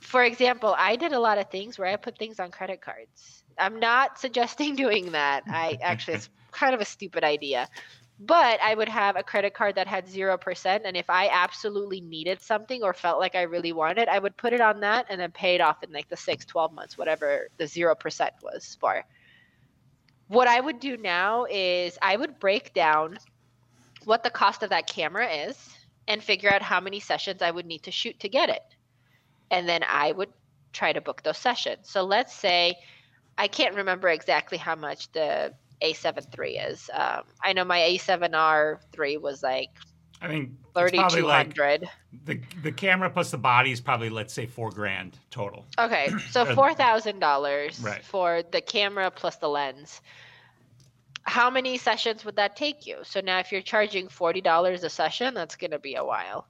For example, I did a lot of things where I put things on credit cards. I'm not suggesting doing that. I actually it's kind of a stupid idea but I would have a credit card that had 0%. And if I absolutely needed something or felt like I really wanted I would put it on that and then pay it off in like the six, 12 months, whatever the 0% was for. What I would do now is I would break down what the cost of that camera is and figure out how many sessions I would need to shoot to get it. And then I would try to book those sessions. So let's say I can't remember exactly how much the a7 III is. Um, I know my A7R III was like I think it's Thirty probably like hundred. the the camera plus the body is probably let's say four grand total. Okay, so four thousand dollars Right. for the camera plus the lens. How many sessions would that take you? So now, if you're charging forty dollars a session, that's going to be a while.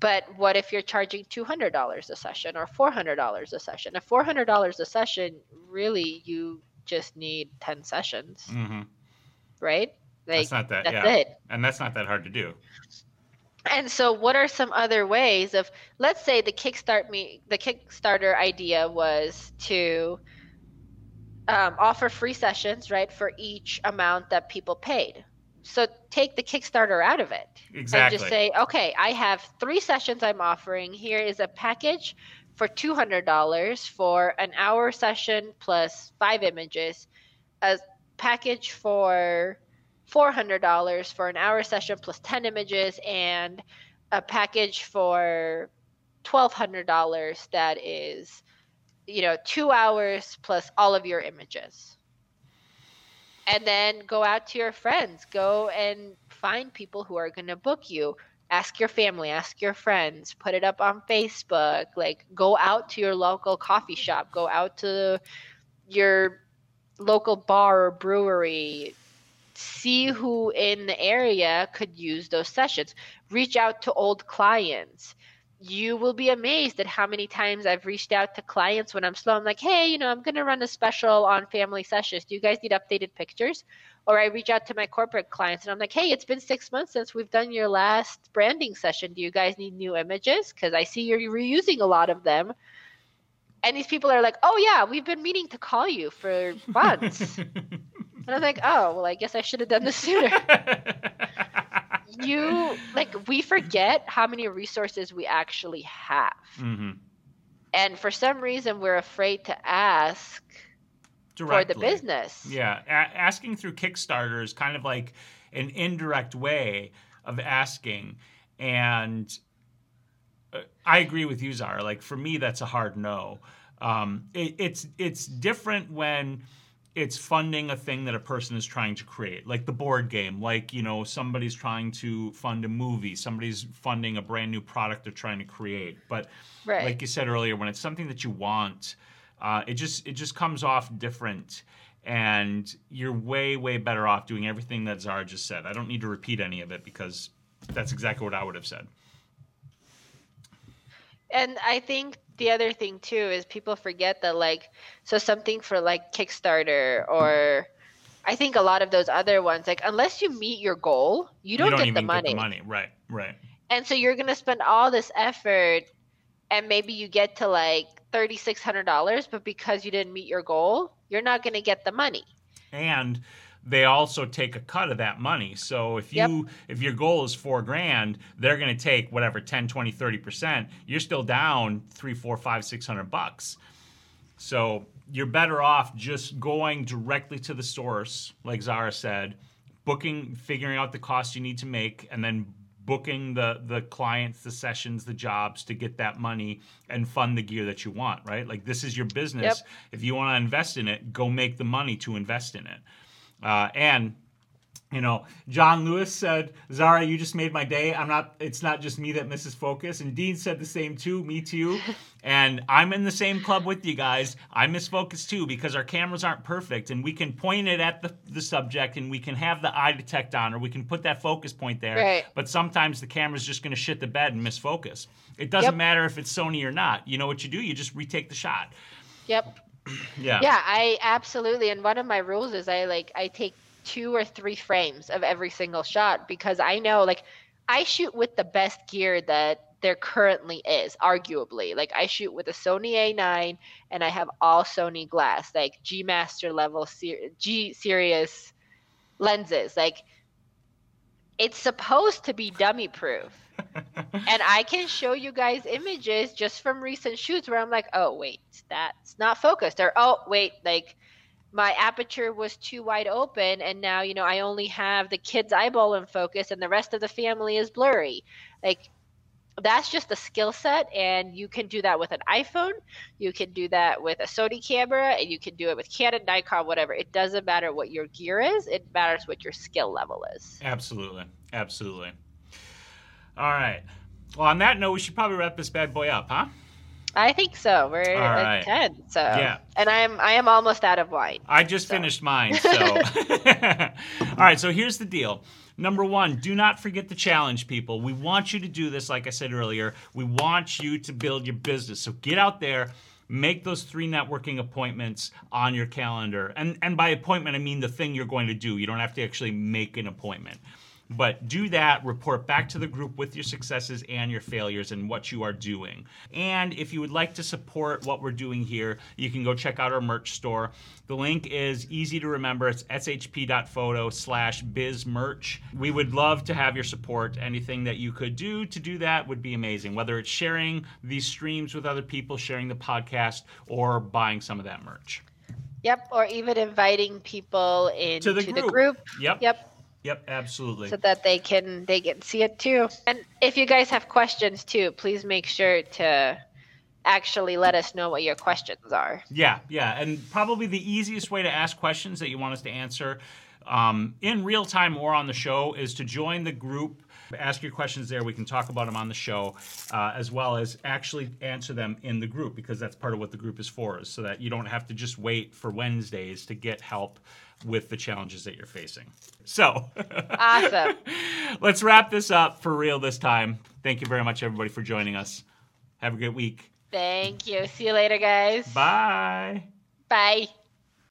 But what if you're charging two hundred dollars a session or four hundred dollars a session? At four hundred dollars a session, really, you just need ten sessions, hmm right? Like that's not that. that's yeah, it. and that's not that hard to do. And so, what are some other ways of, let's say, the Kickstart me, the Kickstarter idea was to um, offer free sessions, right, for each amount that people paid. So take the Kickstarter out of it Exactly. and just say, okay, I have three sessions I'm offering. Here is a package for two hundred dollars for an hour session plus five images, a package for four hundred dollars for an hour session plus ten images, and a package for twelve hundred dollars that is, you know, two hours plus all of your images. And then go out to your friends. Go and find people who are going to book you ask your family ask your friends put it up on facebook like go out to your local coffee shop go out to your local bar or brewery see who in the area could use those sessions reach out to old clients you will be amazed at how many times I've reached out to clients when I'm slow. I'm like, hey, you know, I'm going to run a special on family sessions. Do you guys need updated pictures? Or I reach out to my corporate clients and I'm like, hey, it's been six months since we've done your last branding session. Do you guys need new images? Because I see you're reusing a lot of them. And these people are like, oh, yeah, we've been meaning to call you for months. and I'm like, oh, well, I guess I should have done this sooner. you, like, we forget how many resources we actually have. hmm And for some reason, we're afraid to ask for the business. Yeah, a- asking through Kickstarter is kind of like an indirect way of asking, and uh, I agree with you, Zara. Like for me, that's a hard no. Um, it, it's it's different when it's funding a thing that a person is trying to create, like the board game. Like you know, somebody's trying to fund a movie, somebody's funding a brand new product they're trying to create. But Right. like you said earlier, when it's something that you want, uh, it just it just comes off different, and you're way way better off doing everything that Zara just said. I don't need to repeat any of it because that's exactly what I would have said. and I think the other thing too is people forget that like so something for like Kickstarter or I think a lot of those other ones like unless you meet your goal, you don't, get, even the money. get the money. Right, right. And so you're gonna spend all this effort and maybe you get to like thirty six hundred dollars, but because you didn't meet your goal, you're not gonna get the money. and they also take a cut of that money so if you Yep. if your goal is four grand they're going to take whatever 10 20 30% you're still down three four five six hundred bucks so you're better off just going directly to the source like zara said booking figuring out the cost you need to make and then booking the the clients the sessions the jobs to get that money and fund the gear that you want right? Like this is your business. Yep. if you want to invest in it go make the money to invest in it. Uh, and you know, John Lewis said, "Zara, you just made my day. I'm not. It's not just me that misses focus." And Dean said the same too. Me too. and I'm in the same club with you guys. I miss focus too because our cameras aren't perfect, and we can point it at the, the subject, and we can have the eye detect on, or we can put that focus point there. Right. But sometimes the camera's just going to shit the bed and miss focus. It doesn't Yep. matter if it's Sony or not. You know what you do? You just retake the shot. Yep. Yeah. Yeah, I absolutely. And one of my rules is I like I take two or three frames of every single shot because I know like I shoot with the best gear that there currently is, arguably. Like I shoot with a Sony A9 and I have all Sony glass, like G Master level G series lenses. Like it's supposed to be dummy proof. and I can show you guys images just from recent shoots where I'm like, oh wait, that's not focused, or oh wait, like my aperture was too wide open, and now you know I only have the kid's eyeball in focus, and the rest of the family is blurry. Like that's just a skill set, and you can do that with an iPhone, you can do that with a Sony camera, and you can do it with Canon, Nikon, whatever. It doesn't matter what your gear is; it matters what your skill level is. Absolutely. Absolutely. All right. Well, on that note, we should probably wrap this bad boy up, huh? I think so. We're All at right. ten. So Yeah. and I'm I am almost out of wine. I just So. finished mine, so. All right, so here's the deal. Number one, do not forget the challenge, people. We want you to do this, like I said earlier. We want you to build your business. So get out there, make those three networking appointments on your calendar. And, and by appointment, I mean the thing you're going to do. You don't have to actually make an appointment. But do that, report back to the group with your successes and your failures and what you are doing. And if you would like to support what we're doing here, you can go check out our merch store. The link is easy to remember. It's shp.photo slash biz merch. We would love to have your support. Anything that you could do to do that would be amazing, whether it's sharing these streams with other people, sharing the podcast, or buying some of that merch. Yep. Or even inviting people into the the group. Yep. Yep. Yep, absolutely. so that they can they can see it too. And if you guys have questions too, please make sure to actually let us know what your questions are. Yeah, yeah, and probably the easiest way to ask questions that you want us to answer um, in real time or on the show is to join the group. Ask your questions there. We can talk about them on the show, uh, as well as actually answer them in the group because that's part of what the group is for, is so that you don't have to just wait for Wednesdays to get help with the challenges that you're facing. So, Awesome. let's wrap this up for real this time. Thank you very much, everybody, for joining us. Have a great week. Thank you. See you later, guys. Bye. Bye.